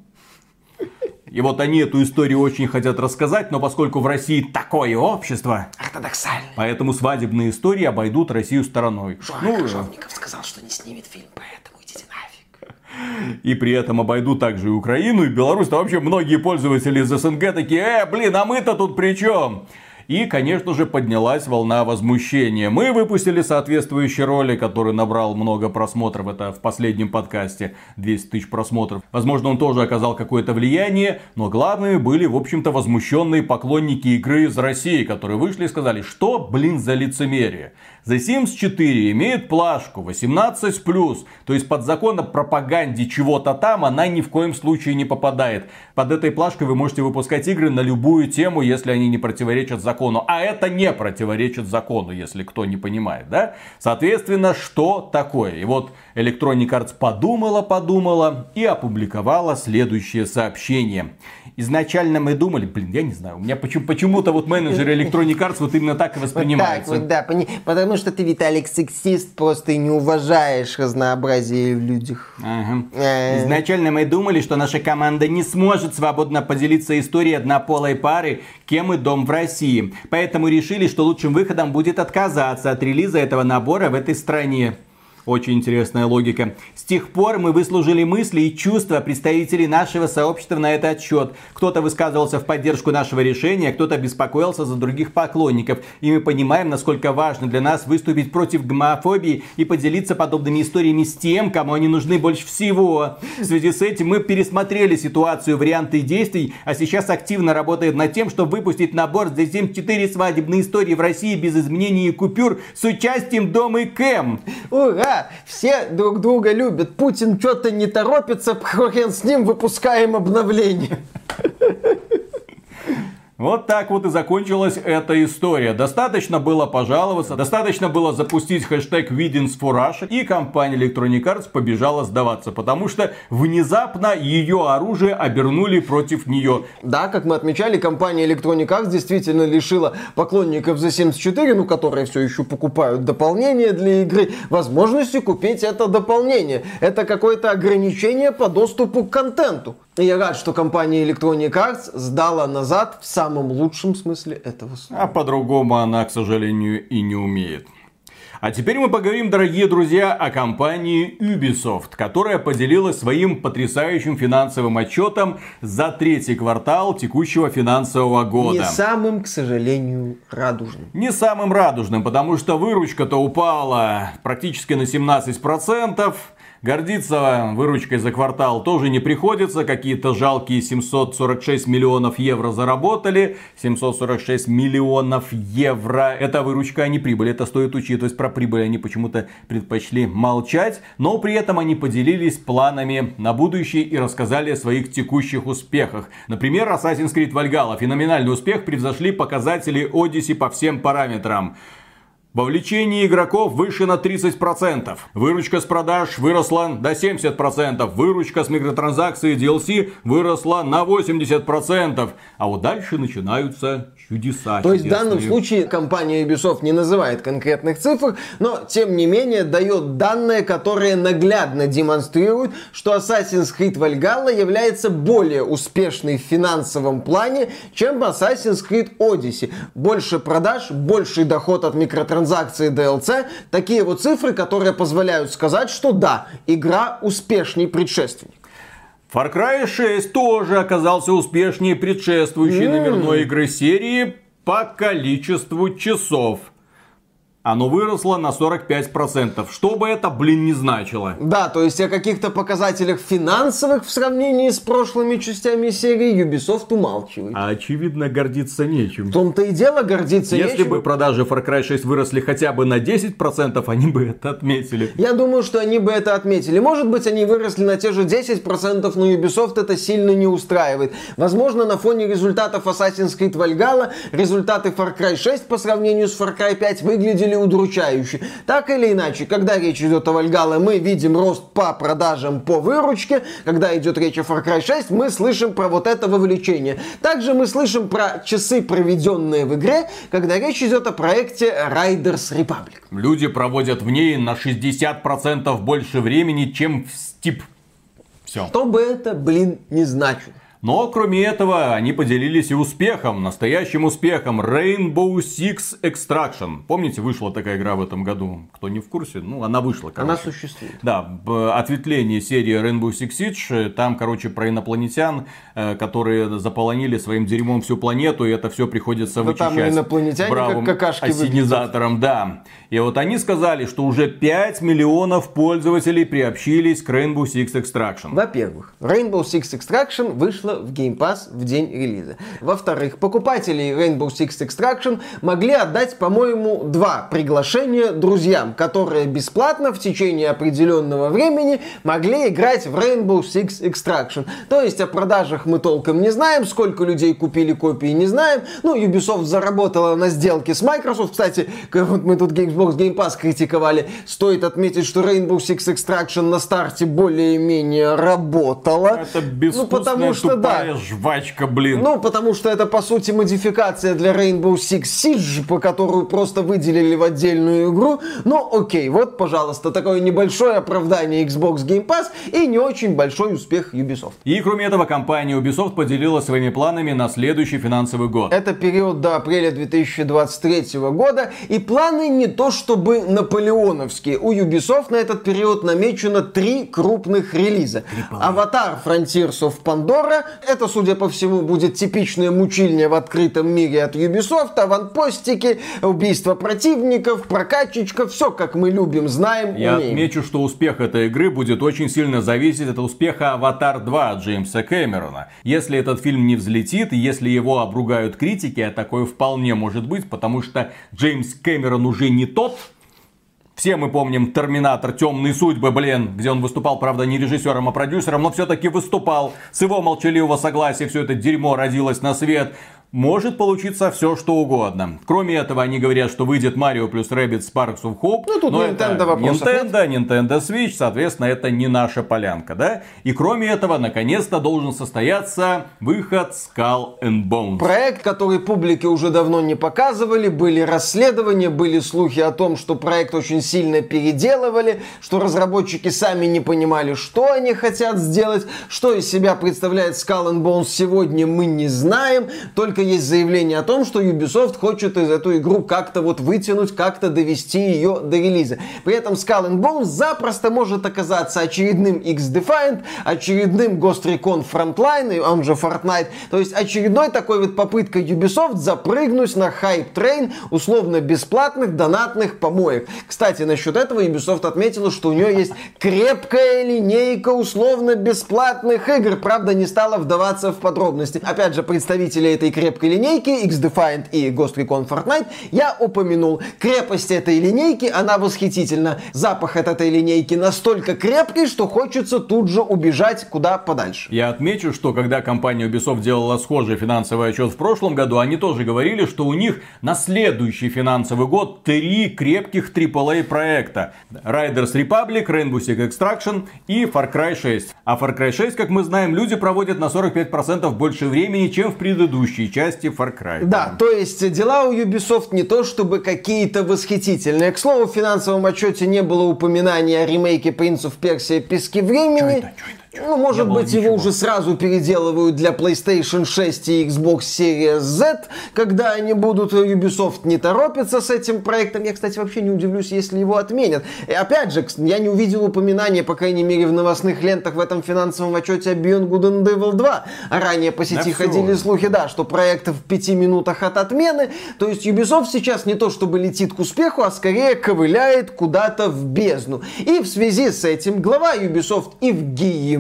И вот они эту историю очень хотят рассказать, но поскольку в России такое общество... Ортодоксально. Поэтому свадебные истории обойдут Россию стороной. Жора ну, Крыжовников сказал, что не снимет фильм, поэтому идите нафиг. И при этом обойдут также и Украину, и Беларусь. Там вообще многие пользователи из СНГ такие, э, блин, а мы-то тут при чем? И, конечно же, поднялась волна возмущения. Мы выпустили соответствующий ролик, который набрал много просмотров. Это в последнем подкасте 200 тысяч просмотров. Возможно, он тоже оказал какое-то влияние, но главными были, в общем-то, возмущенные поклонники игры из России, которые вышли и сказали, что, блин, за лицемерие. The Sims 4 имеет плашку 18+, то есть под закон о пропаганде чего-то там она ни в коем случае не попадает. Под этой плашкой вы можете выпускать игры на любую тему, если они не противоречат закону. А это не противоречит закону, если кто не понимает, да? Соответственно, что такое? И вот Electronic Arts подумала, подумала и опубликовала следующее сообщение. Изначально мы думали, блин, я не знаю, у меня почему- почему-то вот менеджеры Electronic Arts вот именно так и воспринимаются. Вот так вот, да, потому что ты, Виталик, сексист, просто не уважаешь разнообразие в людях. Ага. Э. Изначально мы думали, что наша команда не сможет свободно поделиться историей однополой пары «Кем и дом в России». Поэтому решили, что лучшим выходом будет отказаться от релиза этого набора в этой стране. Очень интересная логика. С тех пор мы выслужили мысли и чувства представителей нашего сообщества на этот счет. Кто-то высказывался в поддержку нашего решения, кто-то беспокоился за других поклонников. И мы понимаем, насколько важно для нас выступить против гомофобии и поделиться подобными историями с тем, кому они нужны больше всего. В связи с этим мы пересмотрели ситуацию, варианты действий, а сейчас активно работаем над тем, чтобы выпустить набор The Sims 4 свадебные истории в России без изменений и купюр с участием Дома и Кэм. Ура! Все друг друга любят. Путин что-то не торопится, хрен с ним, выпускаем обновление. Вот так вот и закончилась эта история. Достаточно было пожаловаться, достаточно было запустить хэштег Widens for и компания Electronic Arts побежала сдаваться, потому что внезапно ее оружие обернули против нее. Да, как мы отмечали, компания Electronic Arts действительно лишила поклонников The Sims 4, ну, которые все еще покупают дополнение для игры, возможности купить это дополнение. Это какое-то ограничение по доступу к контенту. И я рад, что компания Electronic Arts сдала назад в самом лучшем смысле этого слова. А по-другому она, к сожалению, и не умеет. А теперь мы поговорим, дорогие друзья, о компании Ubisoft, которая поделилась своим потрясающим финансовым отчетом за третий квартал текущего финансового года. Не самым, к сожалению, радужным. Не самым радужным, потому что выручка-то упала практически на 17%. Гордиться выручкой за квартал тоже не приходится. Какие-то жалкие 746 миллионов евро заработали. 746 миллионов евро. Это выручка, а не прибыль. Это стоит учитывать. Про прибыль они почему-то предпочли молчать. Но при этом они поделились планами на будущее и рассказали о своих текущих успехах. Например, Assassin's Creed Valhalla. Феноменальный успех превзошли показатели Odyssey по всем параметрам. Вовлечение игроков выше на 30%. Выручка с продаж выросла до 70%. Выручка с микротранзакций DLC выросла на 80%. А вот дальше начинаются чудеса. То есть в данном чудесные. случае компания Ubisoft не называет конкретных цифр, но тем не менее дает данные, которые наглядно демонстрируют, что Assassin's Creed Valhalla является более успешной в финансовом плане, чем Assassin's Creed Odyssey. Больше продаж, больший доход от микротранзакций DLC. Такие вот цифры, которые позволяют сказать, что да, игра успешней предшественник. Far Cry 6 тоже оказался успешнее предшествующей номерной игры серии по количеству часов. Оно выросло на 45%. Что бы это, блин, не значило. Да, то есть о каких-то показателях финансовых в сравнении с прошлыми частями серии Ubisoft умалчивает. А очевидно, гордиться нечем. В том-то и дело гордиться Если нечем. бы продажи Far Cry 6 выросли хотя бы на 10%, они бы это отметили. Я думаю, что они бы это отметили. Может быть, они выросли на те же 10%, но Ubisoft это сильно не устраивает. Возможно, на фоне результатов Assassin's Creed Valhalla результаты Far Cry 6 по сравнению с Far Cry 5 выглядели удручающе. Так или иначе, когда речь идет о Valhalla, мы видим рост по продажам, по выручке. Когда идет речь о Far Cry 6, мы слышим про вот это вовлечение. Также мы слышим про часы, проведенные в игре, когда речь идет о проекте Riders Republic. Люди проводят в ней на 60% больше времени, чем в Steep. Все. Что бы это, блин, не значило. Но, кроме этого, они поделились и успехом, настоящим успехом. Rainbow Six Extraction. Помните, вышла такая игра в этом году? Кто не в курсе? Ну, она вышла, короче. Она существует. Да, ответвление серии Rainbow Six Siege. Там, короче, про инопланетян, э, которые заполонили своим дерьмом всю планету, и это все приходится Да там вычищать инопланетяне бравым как какашки ассенизатором, да. И вот они сказали, что уже 5 миллионов пользователей приобщились к Rainbow Six Extraction. Во-первых, Rainbow Six Extraction вышла в Game Pass в день релиза. Во-вторых, покупатели Rainbow Six Extraction могли отдать, по-моему, два приглашения друзьям, которые бесплатно в течение определенного времени могли играть в Rainbow Six Extraction. То есть о продажах мы толком не знаем, сколько людей купили копии не знаем. Ну, Ubisoft заработала на сделке с Microsoft. Кстати, как вот мы тут Xbox Game Pass критиковали. Стоит отметить, что Rainbow Six Extraction на старте более-менее работала. Это безвкусная тупая жвачка, блин. Ну, потому что это, по сути, модификация для Rainbow Six Siege, по которую просто выделили в отдельную игру. Ну, окей, вот, пожалуйста, такое небольшое оправдание Xbox Game Pass и не очень большой успех Ubisoft. И, кроме этого, компания Ubisoft поделилась своими планами на следующий финансовый год. Это период до апреля 2023 года, и планы не то чтобы наполеоновские. У Ubisoft на этот период намечено три крупных релиза. Аватар Frontiers of Pandora, это, судя по всему, будет типичное мучильня в открытом мире от Ubisoft, аванпостики, убийство противников, прокачечка, все как мы любим, знаем, Я умеем. отмечу, что успех этой игры будет очень сильно зависеть от успеха «Аватар 2» от Джеймса Кэмерона. Если этот фильм не взлетит, если его обругают критики, а такое вполне может быть, потому что Джеймс Кэмерон уже не тот, все мы помним Терминатор Темные судьбы, блин, где он выступал, правда, не режиссером, а продюсером, но все-таки выступал. С его молчаливого согласия все это дерьмо родилось на свет. Может получиться все, что угодно. Кроме этого, они говорят, что выйдет Марио плюс Rabbids Sparks of Hope. Ну, тут но Nintendo вопросов Nintendo, Nintendo Switch, соответственно, это не наша полянка, да? И кроме этого, наконец-то должен состояться выход Skull and Bones. Проект, который публике уже давно не показывали, были расследования, были слухи о том, что проект очень сильно переделывали, что разработчики сами не понимали, что они хотят сделать, что из себя представляет Skull and Bones сегодня, мы не знаем, только есть заявление о том, что Ubisoft хочет из эту игру как-то вот вытянуть, как-то довести ее до релиза. При этом Skull and Bones запросто может оказаться очередным XDefiant, очередным Ghost Recon Frontline, он же Fortnite, то есть очередной такой вот попыткой Ubisoft запрыгнуть на hype train условно бесплатных донатных помоек. Кстати, насчет этого Ubisoft отметила, что у нее есть крепкая линейка условно бесплатных игр, правда не стала вдаваться в подробности. Опять же, представители этой крепкой линейки, XDefiant и Ghost Recon Fortnite, я упомянул. Крепость этой линейки, она восхитительна. Запах от этой линейки настолько крепкий, что хочется тут же убежать куда подальше. Я отмечу, что когда компания Ubisoft делала схожий финансовый отчет в прошлом году, они тоже говорили, что у них на следующий финансовый год три крепких AAA проекта. Riders Republic, Rainbow Six Extraction и Far Cry 6. А Far Cry 6, как мы знаем, люди проводят на 45% больше времени, чем в предыдущей части Far Cry. Да, то есть дела у Ubisoft не то чтобы какие-то восхитительные. К слову, в финансовом отчете не было упоминания о ремейке Prince of Persia Пески времени. Чё это? Чё это? Ну, может быть, его ничего. уже сразу переделывают для PlayStation 6 и Xbox Series Z, когда они будут. Ubisoft не торопится с этим проектом. Я, кстати, вообще не удивлюсь, если его отменят. И опять же, я не увидел упоминания, по крайней мере, в новостных лентах в этом финансовом отчете о Beyond Good and Evil 2. А ранее по сети Да ходили уже. слухи, да, что проект в пяти минутах от отмены. То есть Ubisoft сейчас не то чтобы летит к успеху, а скорее ковыляет куда-то в бездну. И в связи с этим глава Ubisoft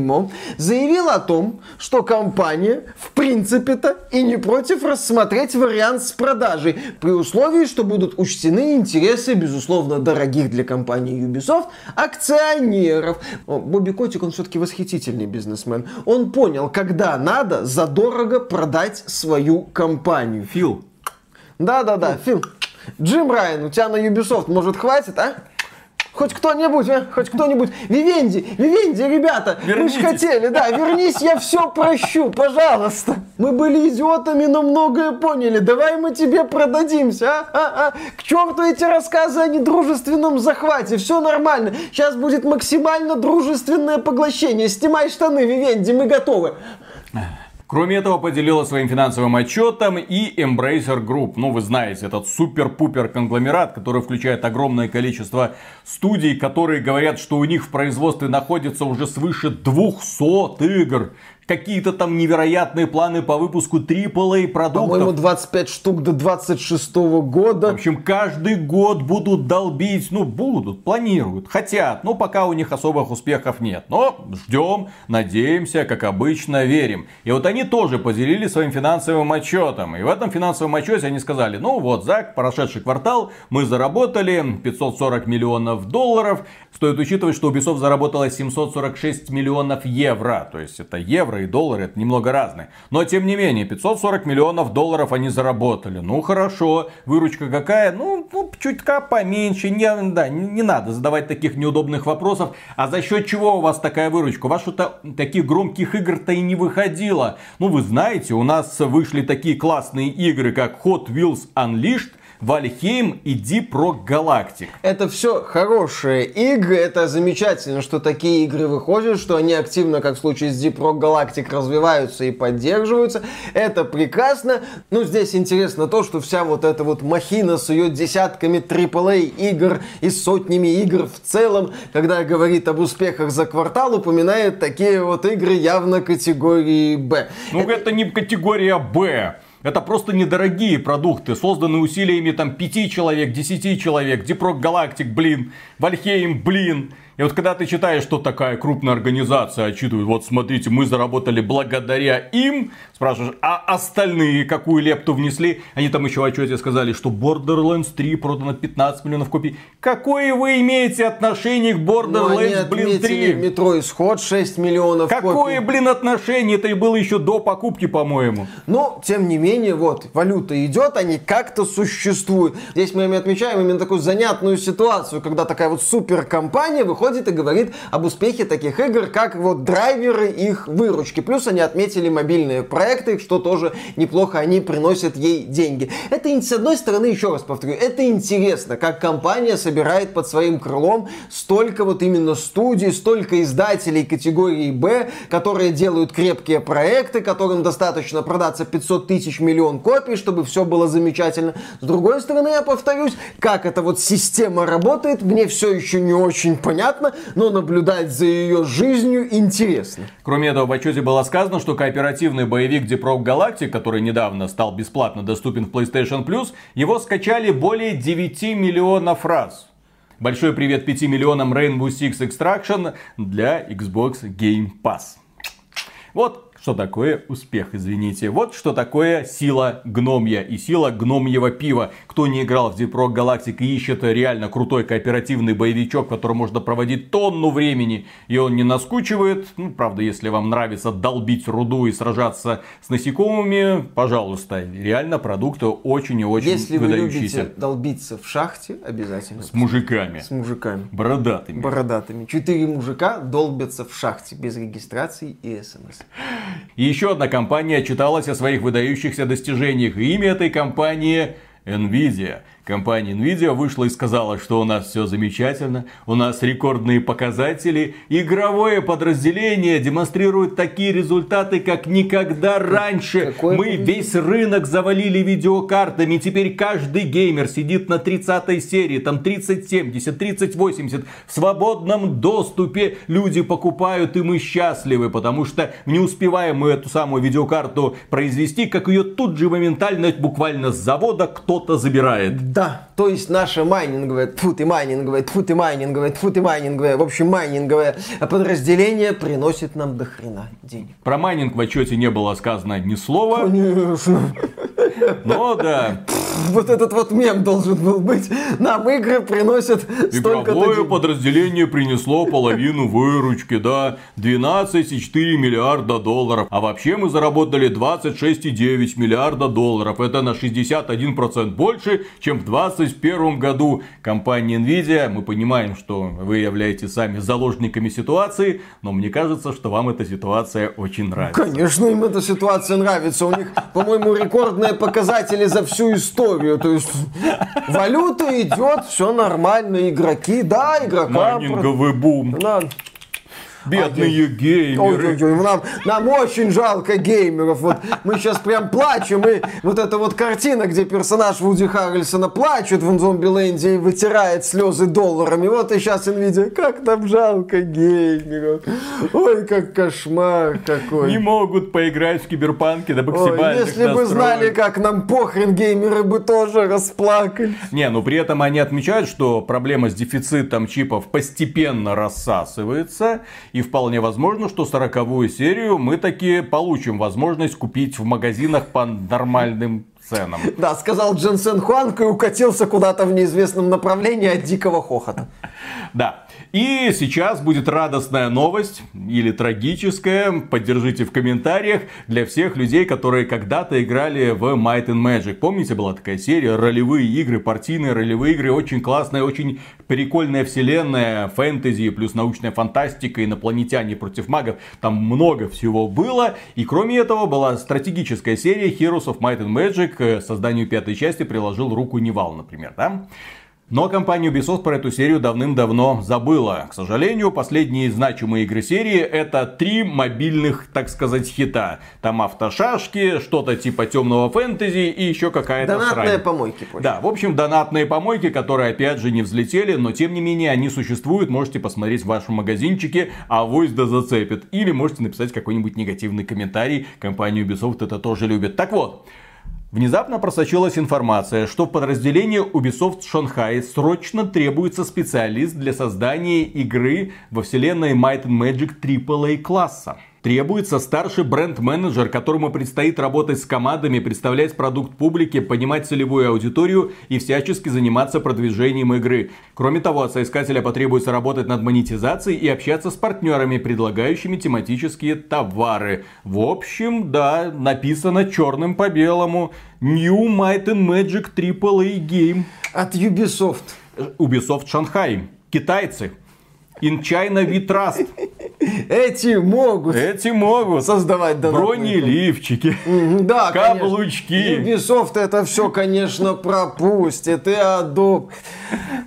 Евгеимо заявил о том, что компания в принципе-то и не против рассмотреть вариант с продажей, при условии, что будут учтены интересы, безусловно, дорогих для компании Ubisoft акционеров. Бобби Котик, он все-таки восхитительный бизнесмен. Он понял, когда надо задорого продать свою компанию. Фил, Да-да-да, Фил. Джим Райан, у тебя на Ubisoft, может, хватит, а? Хоть кто-нибудь, а? Хоть кто-нибудь. Вивенди, Вивенди, ребята, мы Вернитесь. же хотели, да, вернись, я все прощу, пожалуйста. Мы были идиотами, но многое поняли. Давай мы тебе продадимся, а? а, а? К черту эти рассказы о недружественном захвате. Все нормально. Сейчас будет максимально дружественное поглощение. Снимай штаны, Вивенди, мы готовы. Кроме этого, поделилась своим финансовым отчетом и Embracer Group. Ну, вы знаете, этот супер-пупер конгломерат, который включает огромное количество студий, которые говорят, что у них в производстве находится уже свыше 200 игр какие-то там невероятные планы по выпуску AAA продуктов. По-моему, 25 штук до 26 года. В общем, каждый год будут долбить, ну, будут, планируют, хотят, но пока у них особых успехов нет. Но ждем, надеемся, как обычно, верим. И вот они тоже поделились своим финансовым отчетом. И в этом финансовом отчете они сказали, ну вот, за прошедший квартал мы заработали 540 миллионов долларов. Стоит учитывать, что Ubisoft заработала 746 миллионов евро. То есть это евро и доллары, это немного разные. Но тем не менее, 540 миллионов долларов они заработали. Ну хорошо, выручка какая? Ну, ну чутка поменьше. Не, да, не, не надо задавать таких неудобных вопросов. А за счет чего у вас такая выручка? У вас что-то таких громких игр-то и не выходило. Ну вы знаете, у нас вышли такие классные игры, как Hot Wheels Unleashed, Вальхейм и Rock Galactic. Это все хорошие игры, это замечательно, что такие игры выходят, что они активно, как в случае с Deep Rock Galactic, развиваются и поддерживаются. Это прекрасно. Ну, здесь интересно то, что вся вот эта вот махина с ее десятками AAA игр и сотнями игр в целом, когда говорит об успехах за квартал, упоминает такие вот игры явно категории Б. Ну, это, это не категория Б. Это просто недорогие продукты, созданные усилиями там пяти человек, десяти человек. Дипрок Галактик, блин. Вальхейм, блин. И вот когда ты читаешь, что такая крупная организация отчитывает, вот смотрите, мы заработали благодаря им, спрашиваешь, а остальные какую лепту внесли? Они там еще в отчете сказали, что Borderlands 3 продано 15 миллионов копий. Какое вы имеете отношение к Borderlands, ну, блин, 3? Метро Исход 6 миллионов Какое, копий. блин, отношение? Это и было еще до покупки, по-моему. Но, тем не менее, вот, валюта идет, они как-то существуют. Здесь мы отмечаем именно такую занятную ситуацию, когда такая вот суперкомпания выходит выходит и говорит об успехе таких игр, как вот драйверы их выручки. Плюс они отметили мобильные проекты, что тоже неплохо, они приносят ей деньги. Это, с одной стороны, еще раз повторю, это интересно, как компания собирает под своим крылом столько вот именно студий, столько издателей категории Б, которые делают крепкие проекты, которым достаточно продаться 500 тысяч миллион копий, чтобы все было замечательно. С другой стороны, я повторюсь, как эта вот система работает, мне все еще не очень понятно, непонятно, но наблюдать за ее жизнью интересно. Кроме этого, в отчете было сказано, что кооперативный боевик Deep Rock Galactic, который недавно стал бесплатно доступен в PlayStation Plus, его скачали более 9 миллионов раз. Большой привет 5 миллионам Rainbow Six Extraction для Xbox Game Pass. Вот что такое успех, извините. Вот что такое сила гномья и сила гномьего пива. Кто не играл в Deep Rock Galactic и ищет реально крутой кооперативный боевичок, в котором можно проводить тонну времени, и он не наскучивает, ну, правда, если вам нравится долбить руду и сражаться с насекомыми, пожалуйста, реально продукт очень и очень если выдающийся. Если вы любите долбиться в шахте, обязательно. С мужиками. С мужиками. Бородатыми. Бородатыми. Четыре мужика долбятся в шахте без регистрации и смс. Еще одна компания отчиталась о своих выдающихся достижениях. Имя этой компании Nvidia. Компания Nvidia вышла и сказала, что у нас все замечательно, у нас рекордные показатели, игровое подразделение демонстрирует такие результаты, как никогда раньше. Какое Мы весь рынок завалили видеокартами, теперь каждый геймер сидит на 30 серии, там 3070, 3080, в свободном доступе люди покупают, и мы счастливы, потому что не успеваем мы эту самую видеокарту произвести, как ее тут же моментально, буквально с завода кто-то забирает. Да, то есть наше майнинговое, тьфу ты майнинговое, тьфу ты майнинговое, тьфу ты майнинговое, в общем майнинговое подразделение приносит нам до хрена денег. Про майнинг в отчете не было сказано ни слова. Конечно. Но да. Вот этот вот мем должен был быть. Нам игры приносят Игровое подразделение принесло половину выручки, да. 12,4 миллиарда долларов. А вообще мы заработали 26,9 миллиарда долларов. Это на 61% больше, чем в 2021 году. Компания Nvidia, мы понимаем, что вы являетесь сами заложниками ситуации, но мне кажется, что вам эта ситуация очень нравится. Конечно, им эта ситуация нравится. У них, по-моему, рекордные показатели за всю историю. То есть валюта идет, все нормально, игроки, да, игрокам. Майнинговый бум. Да. Бедные геймеры. Ой-ой-ой, нам, нам очень жалко геймеров. Вот мы сейчас прям плачем. И вот эта вот картина, где персонаж Вуди Харрельсона плачет в Зомбиленде и вытирает слезы долларами. Вот и сейчас Nvidia, как нам жалко геймеров. Ой, как кошмар какой. Не могут поиграть в киберпанке до Ой, максимальных если бы знали, как нам похрен, геймеры бы тоже расплакались. Не, ну при этом они отмечают, что проблема с дефицитом чипов постепенно рассасывается. И вполне возможно, что сороковую серию мы таки получим возможность купить в магазинах по нормальным ценам. Да, сказал Дженсен Хуанг и укатился куда-то в неизвестном направлении от дикого хохота. Да. И сейчас будет радостная новость или трагическая. Поддержите в комментариях для всех людей, которые когда-то играли в Might and Magic. Помните, была такая серия ролевые игры, партийные ролевые игры, очень классная, очень прикольная вселенная, фэнтези, плюс научная фантастика, инопланетяне против магов. Там много всего было. И кроме этого была стратегическая серия Heroes of Might and Magic. К созданию пятой части приложил руку Nival, например, да? Но компания Ubisoft про эту серию давным-давно забыла. К сожалению, последние значимые игры серии это три мобильных, так сказать, хита. Там автошашки, что-то типа темного фэнтези и еще какая-то Донатные срань. помойки. позже. Да, в общем, донатные помойки, которые опять же не взлетели, но тем не менее они существуют. Можете посмотреть в вашем магазинчике, а авось да зацепит. Или можете написать какой-нибудь негативный комментарий. Компания Ubisoft это тоже любит. Так вот, Внезапно просочилась информация, что в подразделении Ubisoft Шанхай срочно требуется специалист для создания игры во вселенной Might and Magic AAA класса. Требуется старший бренд-менеджер, которому предстоит работать с командами, представлять продукт публике, понимать целевую аудиторию и всячески заниматься продвижением игры. Кроме того, от соискателя потребуется работать над монетизацией и общаться с партнерами, предлагающими тематические товары. В общем, да, написано черным по белому. New Might and Magic AAA Game. От Ubisoft. Ubisoft Шанхай. Китайцы. In China we trust. Эти могут Эти могут. создавать донатные Бронеливчики. Да, Каблучки. Ubisoft это все, конечно, пропустит. И Adobe.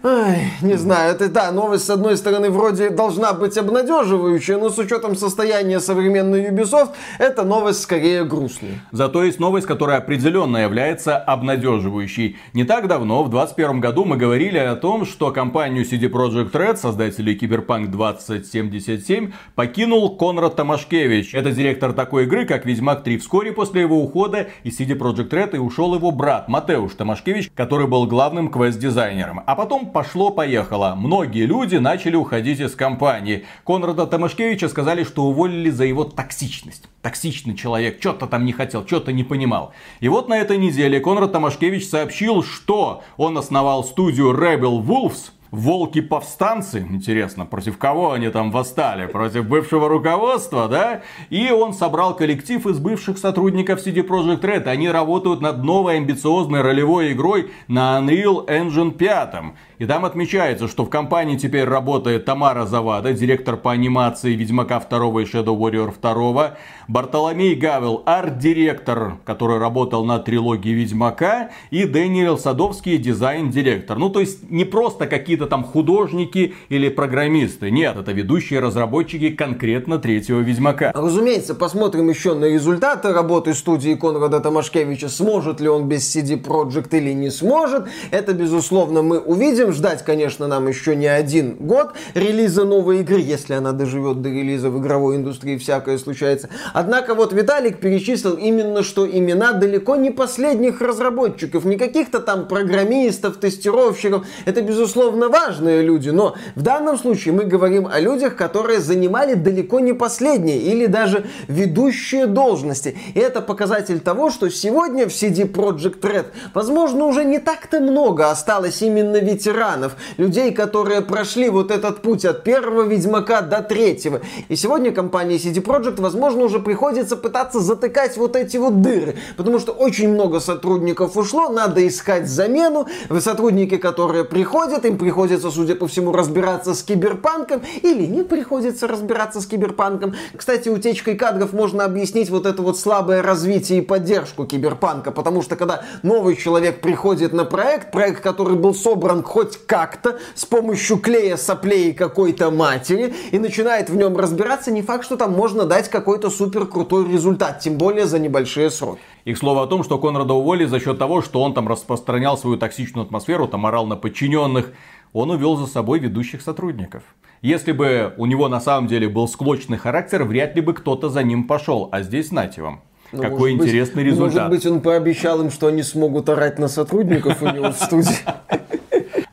Ай, не знаю, это да, новость с одной стороны вроде должна быть обнадеживающая, но с учетом состояния современной Ubisoft, это новость скорее грустная. Зато есть новость, которая определенно является обнадеживающей. Не так давно, в 2021 году, мы говорили о том, что компанию CD Projekt Red, создатели Cyberpunk 2077, покинул Конрад Томашкевич. Это директор такой игры, как Ведьмак 3. Вскоре после его ухода из CD Projekt Red и ушел его брат Матеуш Томашкевич, который был главным квест-дизайнером. А потом пошло-поехало. Многие люди начали уходить из компании. Конрада Томашкевича сказали, что уволили за его токсичность. Токсичный человек, что-то там не хотел, что-то не понимал. И вот на этой неделе Конрад Томашкевич сообщил, что он основал студию Rebel Wolves, Волки-повстанцы, интересно, против кого они там восстали? Против бывшего руководства, да? И он собрал коллектив из бывших сотрудников CD Projekt Red. Они работают над новой амбициозной ролевой игрой на Unreal Engine 5. И там отмечается, что в компании теперь работает Тамара Завада, директор по анимации Ведьмака 2 и Shadow Warrior 2, Бартоломей Гавел, арт-директор, который работал на трилогии Ведьмака, и Дэниел Садовский, дизайн-директор. Ну, то есть не просто какие-то там художники или программисты. Нет, это ведущие разработчики конкретно третьего Ведьмака. Разумеется, посмотрим еще на результаты работы студии Конрада Томашкевича. Сможет ли он без CD Projekt или не сможет. Это, безусловно, мы увидим. Ждать, конечно, нам еще не один год релиза новой игры, если она доживет до релиза в игровой индустрии, всякое случается. Однако вот Виталик перечислил именно, что имена далеко не последних разработчиков, не каких-то там программистов, тестировщиков. Это, безусловно, важные люди, но в данном случае мы говорим о людях, которые занимали далеко не последние или даже ведущие должности. И это показатель того, что сегодня в CD Projekt Red, возможно, уже не так-то много осталось именно ветеранов, людей, которые прошли вот этот путь от первого Ведьмака до третьего. И сегодня компании CD Projekt, возможно, уже приходится пытаться затыкать вот эти вот дыры, потому что очень много сотрудников ушло, надо искать замену. Сотрудники, которые приходят, им приходится, судя по всему, разбираться с киберпанком или не приходится разбираться с киберпанком. Кстати, утечкой кадров можно объяснить вот это вот слабое развитие и поддержку киберпанка, потому что когда новый человек приходит на проект, проект, который был собран хоть как-то с помощью клея, соплей какой-то матери и начинает в нем разбираться, не факт, что там можно дать какой-то супер крутой результат, тем более за небольшие сроки. И к слову о том, что Конрада уволили за счет того, что он там распространял свою токсичную атмосферу, там орал на подчиненных, он увел за собой ведущих сотрудников. Если бы у него на самом деле был склочный характер, вряд ли бы кто-то за ним пошел. А здесь, знаете вам, ну, Какой интересный быть, результат. Может быть, он пообещал им, что они смогут орать на сотрудников у него в студии.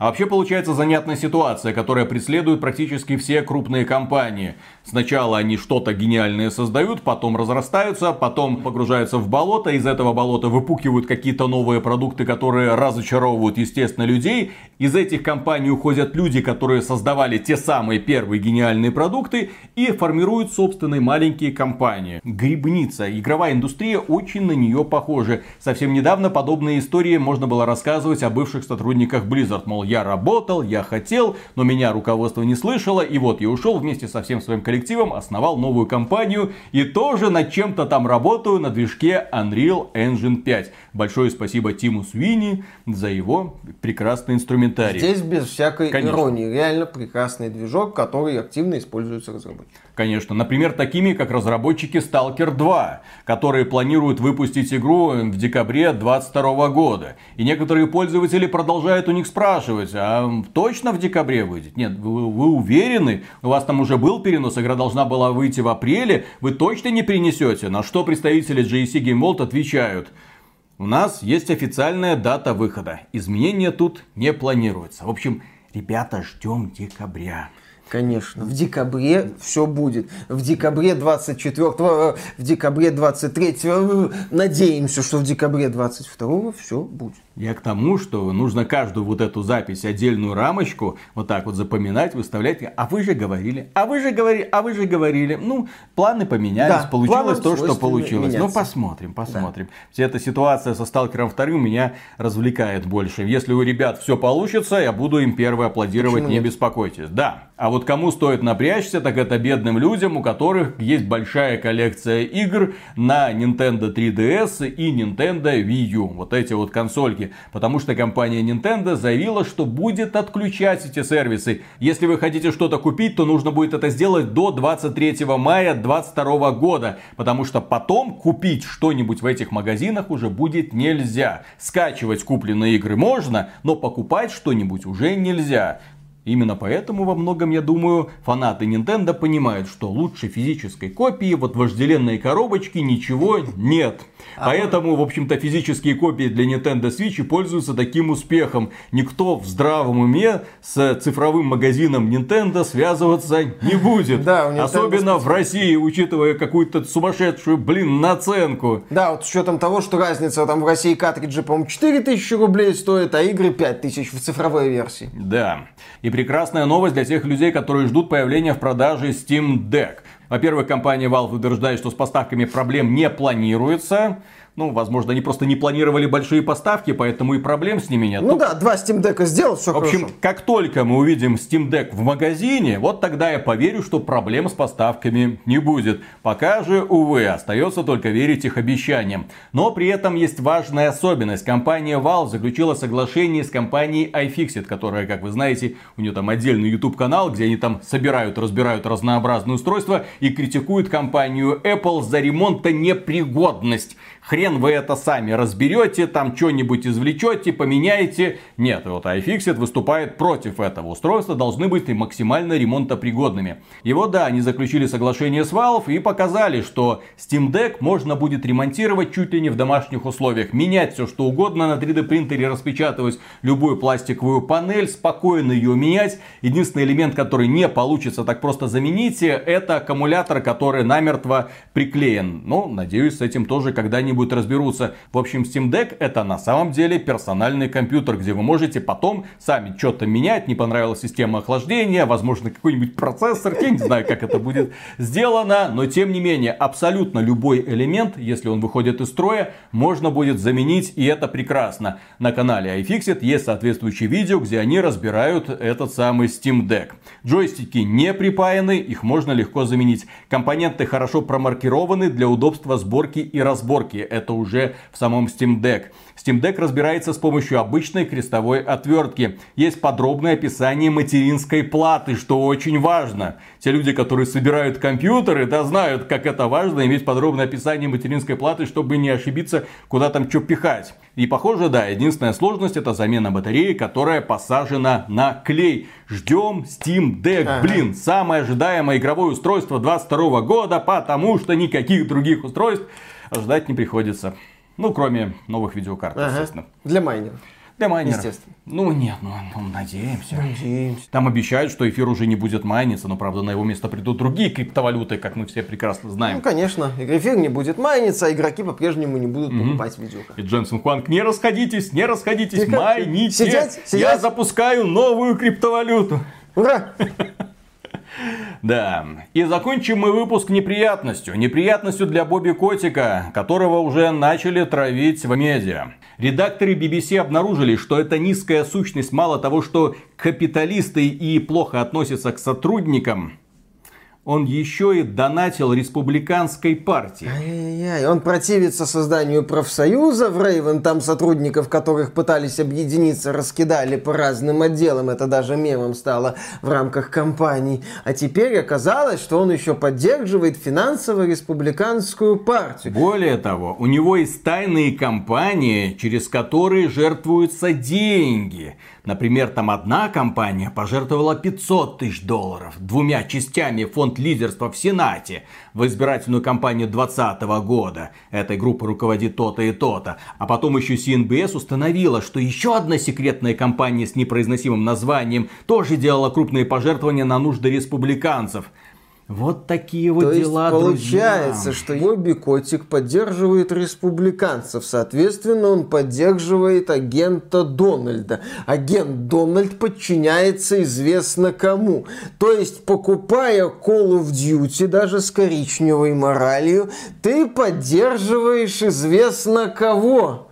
А вообще получается занятная ситуация, которая преследует практически все крупные компании. Сначала они что-то гениальное создают, потом разрастаются, потом погружаются в болото, из этого болота выпукивают какие-то новые продукты, которые разочаровывают, естественно, людей. Из этих компаний уходят люди, которые создавали те самые первые гениальные продукты и формируют собственные маленькие компании. Грибница, игровая индустрия очень на нее похожа. Совсем недавно подобные истории можно было рассказывать о бывших сотрудниках Blizzard. Мол, я работал, я хотел, но меня руководство не слышало, и вот я ушел вместе со всем своим коллективом основал новую компанию и тоже над чем-то там работаю на движке Unreal Engine 5. Большое спасибо Тиму Свини за его прекрасный инструментарий. Здесь без всякой Конечно. иронии. Реально прекрасный движок, который активно используется разработчиками. Конечно. Например, такими, как разработчики Stalker 2, которые планируют выпустить игру в декабре 2022 года. И некоторые пользователи продолжают у них спрашивать, а точно в декабре выйдет? Нет, вы, вы уверены? У вас там уже был перенос, игра должна была выйти в апреле, вы точно не принесете? На что представители JC Game World отвечают – у нас есть официальная дата выхода. Изменения тут не планируются. В общем, ребята, ждем декабря. Конечно, в декабре все будет. В декабре 24, в декабре 23, надеемся, что в декабре 22 все будет. Я к тому, что нужно каждую вот эту запись, отдельную рамочку, вот так вот запоминать, выставлять. А вы же говорили, а вы же говорили, а вы же говорили. Ну, планы поменялись, да, получилось то, что получилось. Ну, меняться. Ну, посмотрим, посмотрим. Да. Вся эта ситуация со Сталкером вторым меня развлекает больше. Если у ребят все получится, я буду им первый аплодировать, Почему не нет? беспокойтесь. Да. А вот кому стоит напрячься, так это бедным людям, у которых есть большая коллекция игр на Nintendo 3DS и Nintendo Wii U. Вот эти вот консольки итоге, потому что компания Nintendo заявила, что будет отключать эти сервисы. Если вы хотите что-то купить, то нужно будет это сделать до 23 мая 2022 года, потому что потом купить что-нибудь в этих магазинах уже будет нельзя. Скачивать купленные игры можно, но покупать что-нибудь уже нельзя. Именно поэтому во многом, я думаю, фанаты Nintendo понимают, что лучше физической копии, вот вожделенной коробочки ничего нет. А поэтому, в общем-то, физические копии для Nintendo Switch пользуются таким успехом. Никто в здравом уме с цифровым магазином Nintendo связываться не будет. Да. Особенно в России, учитывая какую-то сумасшедшую, блин, наценку. Да, вот с учетом того, что разница там в России картриджи, по-моему, 4000 рублей стоит, а игры 5000 в цифровой версии. Да. И прекрасная новость для тех людей, которые ждут появления в продаже Steam Deck. Во-первых, компания Valve утверждает, что с поставками проблем не планируется. Ну, возможно, они просто не планировали большие поставки, поэтому и проблем с ними нет. Ну, ну да, два Steam Deck сделал, все В общем, хорошо. как только мы увидим Steam Deck в магазине, вот тогда я поверю, что проблем с поставками не будет. Пока же, увы, остается только верить их обещаниям. Но при этом есть важная особенность. Компания Valve заключила соглашение с компанией iFixit, которая, как вы знаете, у нее там отдельный YouTube канал, где они там собирают, разбирают разнообразные устройства и критикуют компанию Apple за ремонта непригодность. Хрен вы это сами разберете, там что-нибудь извлечете, поменяете. Нет, вот iFixit выступает против этого. Устройства должны быть максимально ремонтопригодными. И вот да, они заключили соглашение с Valve и показали, что Steam Deck можно будет ремонтировать чуть ли не в домашних условиях. Менять все что угодно на 3D принтере, распечатывать любую пластиковую панель, спокойно ее менять. Единственный элемент, который не получится так просто заменить, это аккумулятор, который намертво приклеен. Ну, надеюсь, с этим тоже когда-нибудь когда-нибудь разберутся. В общем, Steam Deck это на самом деле персональный компьютер, где вы можете потом сами что-то менять, не понравилась система охлаждения, возможно, какой-нибудь процессор, я не знаю, как это будет сделано, но тем не менее, абсолютно любой элемент, если он выходит из строя, можно будет заменить, и это прекрасно. На канале iFixit есть соответствующее видео, где они разбирают этот самый Steam Deck. Джойстики не припаяны, их можно легко заменить. Компоненты хорошо промаркированы для удобства сборки и разборки это уже в самом Steam Deck. Steam Deck разбирается с помощью обычной крестовой отвертки. Есть подробное описание материнской платы, что очень важно. Те люди, которые собирают компьютеры, да знают, как это важно, иметь подробное описание материнской платы, чтобы не ошибиться, куда там что пихать. И похоже, да, единственная сложность это замена батареи, которая посажена на клей. Ждем Steam Deck. Ага. Блин, самое ожидаемое игровое устройство 22 года, потому что никаких других устройств ждать не приходится. Ну, кроме новых видеокарт, ага. естественно. Для майнеров. Для майнеров. Естественно. Ну нет, ну, ну надеемся. Надеемся. Там обещают, что эфир уже не будет майниться, но правда на его место придут другие криптовалюты, как мы все прекрасно знаем. Ну конечно, эфир не будет майниться, а игроки по-прежнему не будут mm-hmm. покупать видеокарты. И Дженсен Хуанг, не расходитесь, не расходитесь, Тихо. майните. Сидеть, сидеть. Я запускаю новую криптовалюту. Ура! Да. И закончим мы выпуск неприятностью. Неприятностью для Бобби Котика, которого уже начали травить в медиа. Редакторы BBC обнаружили, что эта низкая сущность мало того, что капиталисты и плохо относятся к сотрудникам, он еще и донатил республиканской партии. Ай-яй-яй, он противится созданию профсоюза в Рейвен, там сотрудников, которых пытались объединиться, раскидали по разным отделам, это даже мемом стало в рамках кампаний. А теперь оказалось, что он еще поддерживает финансово-республиканскую партию. Более того, у него есть тайные компании, через которые жертвуются деньги. Например, там одна компания пожертвовала 500 тысяч долларов двумя частями фонд лидерства в Сенате в избирательную кампанию 2020 года. Этой группой руководит то-то и то-то. А потом еще CNBS установила, что еще одна секретная компания с непроизносимым названием тоже делала крупные пожертвования на нужды республиканцев – вот такие вот То дела, есть получается, друзья. что Бобби Котик поддерживает республиканцев, соответственно, он поддерживает агента Дональда. Агент Дональд подчиняется известно кому. То есть, покупая Call of Duty даже с коричневой моралью, ты поддерживаешь известно кого.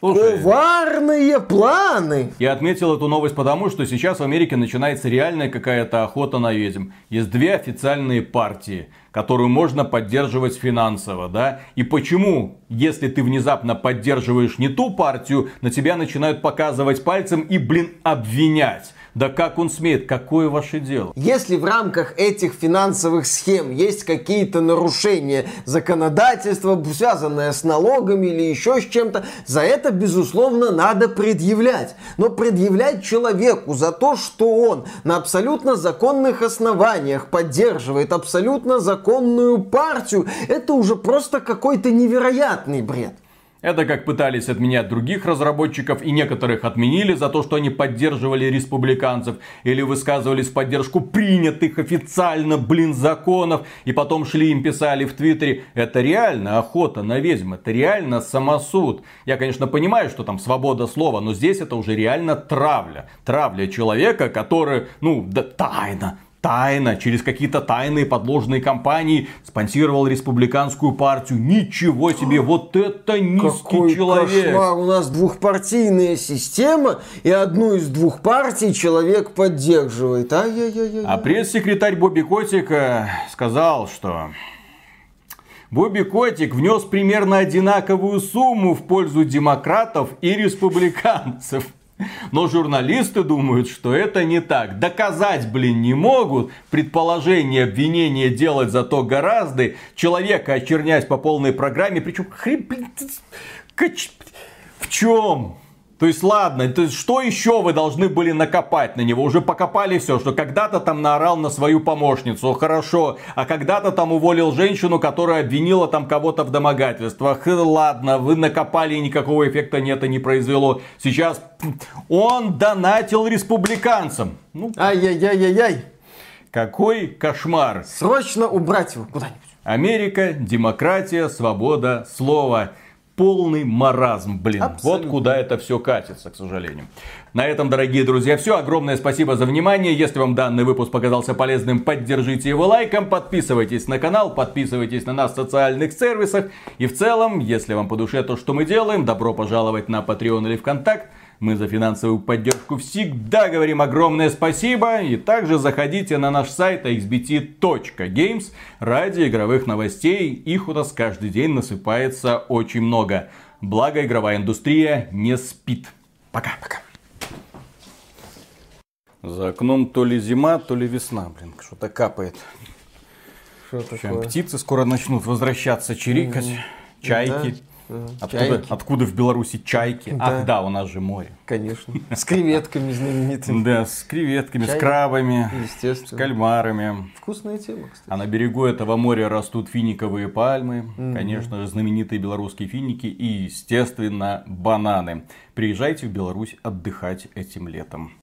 Слушай, Коварные планы! Я отметил эту новость потому, что сейчас в Америке начинается реальная какая-то охота на ведьм. Есть две официальные партии, которую можно поддерживать финансово, да? И почему, если ты внезапно поддерживаешь не ту партию, на тебя начинают показывать пальцем и, блин, обвинять? Да как он смеет? Какое ваше дело? Если в рамках этих финансовых схем есть какие-то нарушения законодательства, связанные с налогами или еще с чем-то, за это, безусловно, надо предъявлять. Но предъявлять человеку за то, что он на абсолютно законных основаниях поддерживает абсолютно законную партию, это уже просто какой-то невероятный бред. Это как пытались отменять других разработчиков и некоторых отменили за то, что они поддерживали республиканцев или высказывались в поддержку принятых официально, блин, законов и потом шли им писали в Твиттере. Это реально охота на ведьм, это реально самосуд. Я, конечно, понимаю, что там свобода слова, но здесь это уже реально травля. Травля человека, который, ну, да, тайно, тайно, через какие-то тайные подложные компании спонсировал республиканскую партию. Ничего себе, вот это низкий Какой человек. Кошмар. У нас двухпартийная система, и одну из двух партий человек поддерживает. Ай-яй-яй-яй. А пресс-секретарь Бобби Котик сказал, что Бобби Котик внес примерно одинаковую сумму в пользу демократов и республиканцев. Но журналисты думают, что это не так. Доказать, блин, не могут. Предположение, обвинение делать зато гораздо. Человека очернять по полной программе. Причем, хрен, блин, в чем? То есть, ладно, то есть, что еще вы должны были накопать на него? Уже покопали все, что когда-то там наорал на свою помощницу, хорошо. А когда-то там уволил женщину, которая обвинила там кого-то в домогательствах. Ладно, вы накопали и никакого эффекта нет и не произвело. Сейчас он донатил республиканцам. Ну, Ай-яй-яй-яй-яй. Какой кошмар. Срочно убрать его куда-нибудь. Америка, демократия, свобода слова полный маразм, блин. Абсолютно. Вот куда это все катится, к сожалению. На этом, дорогие друзья, все. Огромное спасибо за внимание. Если вам данный выпуск показался полезным, поддержите его лайком, подписывайтесь на канал, подписывайтесь на нас в социальных сервисах. И в целом, если вам по душе то, что мы делаем, добро пожаловать на Patreon или ВКонтакт. Мы за финансовую поддержку всегда говорим огромное спасибо. И также заходите на наш сайт xbt.games ради игровых новостей. Их у нас каждый день насыпается очень много. Благо, игровая индустрия не спит. Пока. Пока. За окном то ли зима, то ли весна, блин, что-то капает. Что такое? Птицы скоро начнут возвращаться, чирикать, mm-hmm. чайки. Да. Откуда, откуда в Беларуси чайки? Да. Ах, да, у нас же море. Конечно. С креветками знаменитыми. Да, с креветками, Чайки. с крабами, с кальмарами. Вкусная тема, кстати. А на берегу этого моря растут финиковые пальмы, mm конечно же, знаменитые белорусские финики и, естественно, бананы. Приезжайте в Беларусь отдыхать этим летом.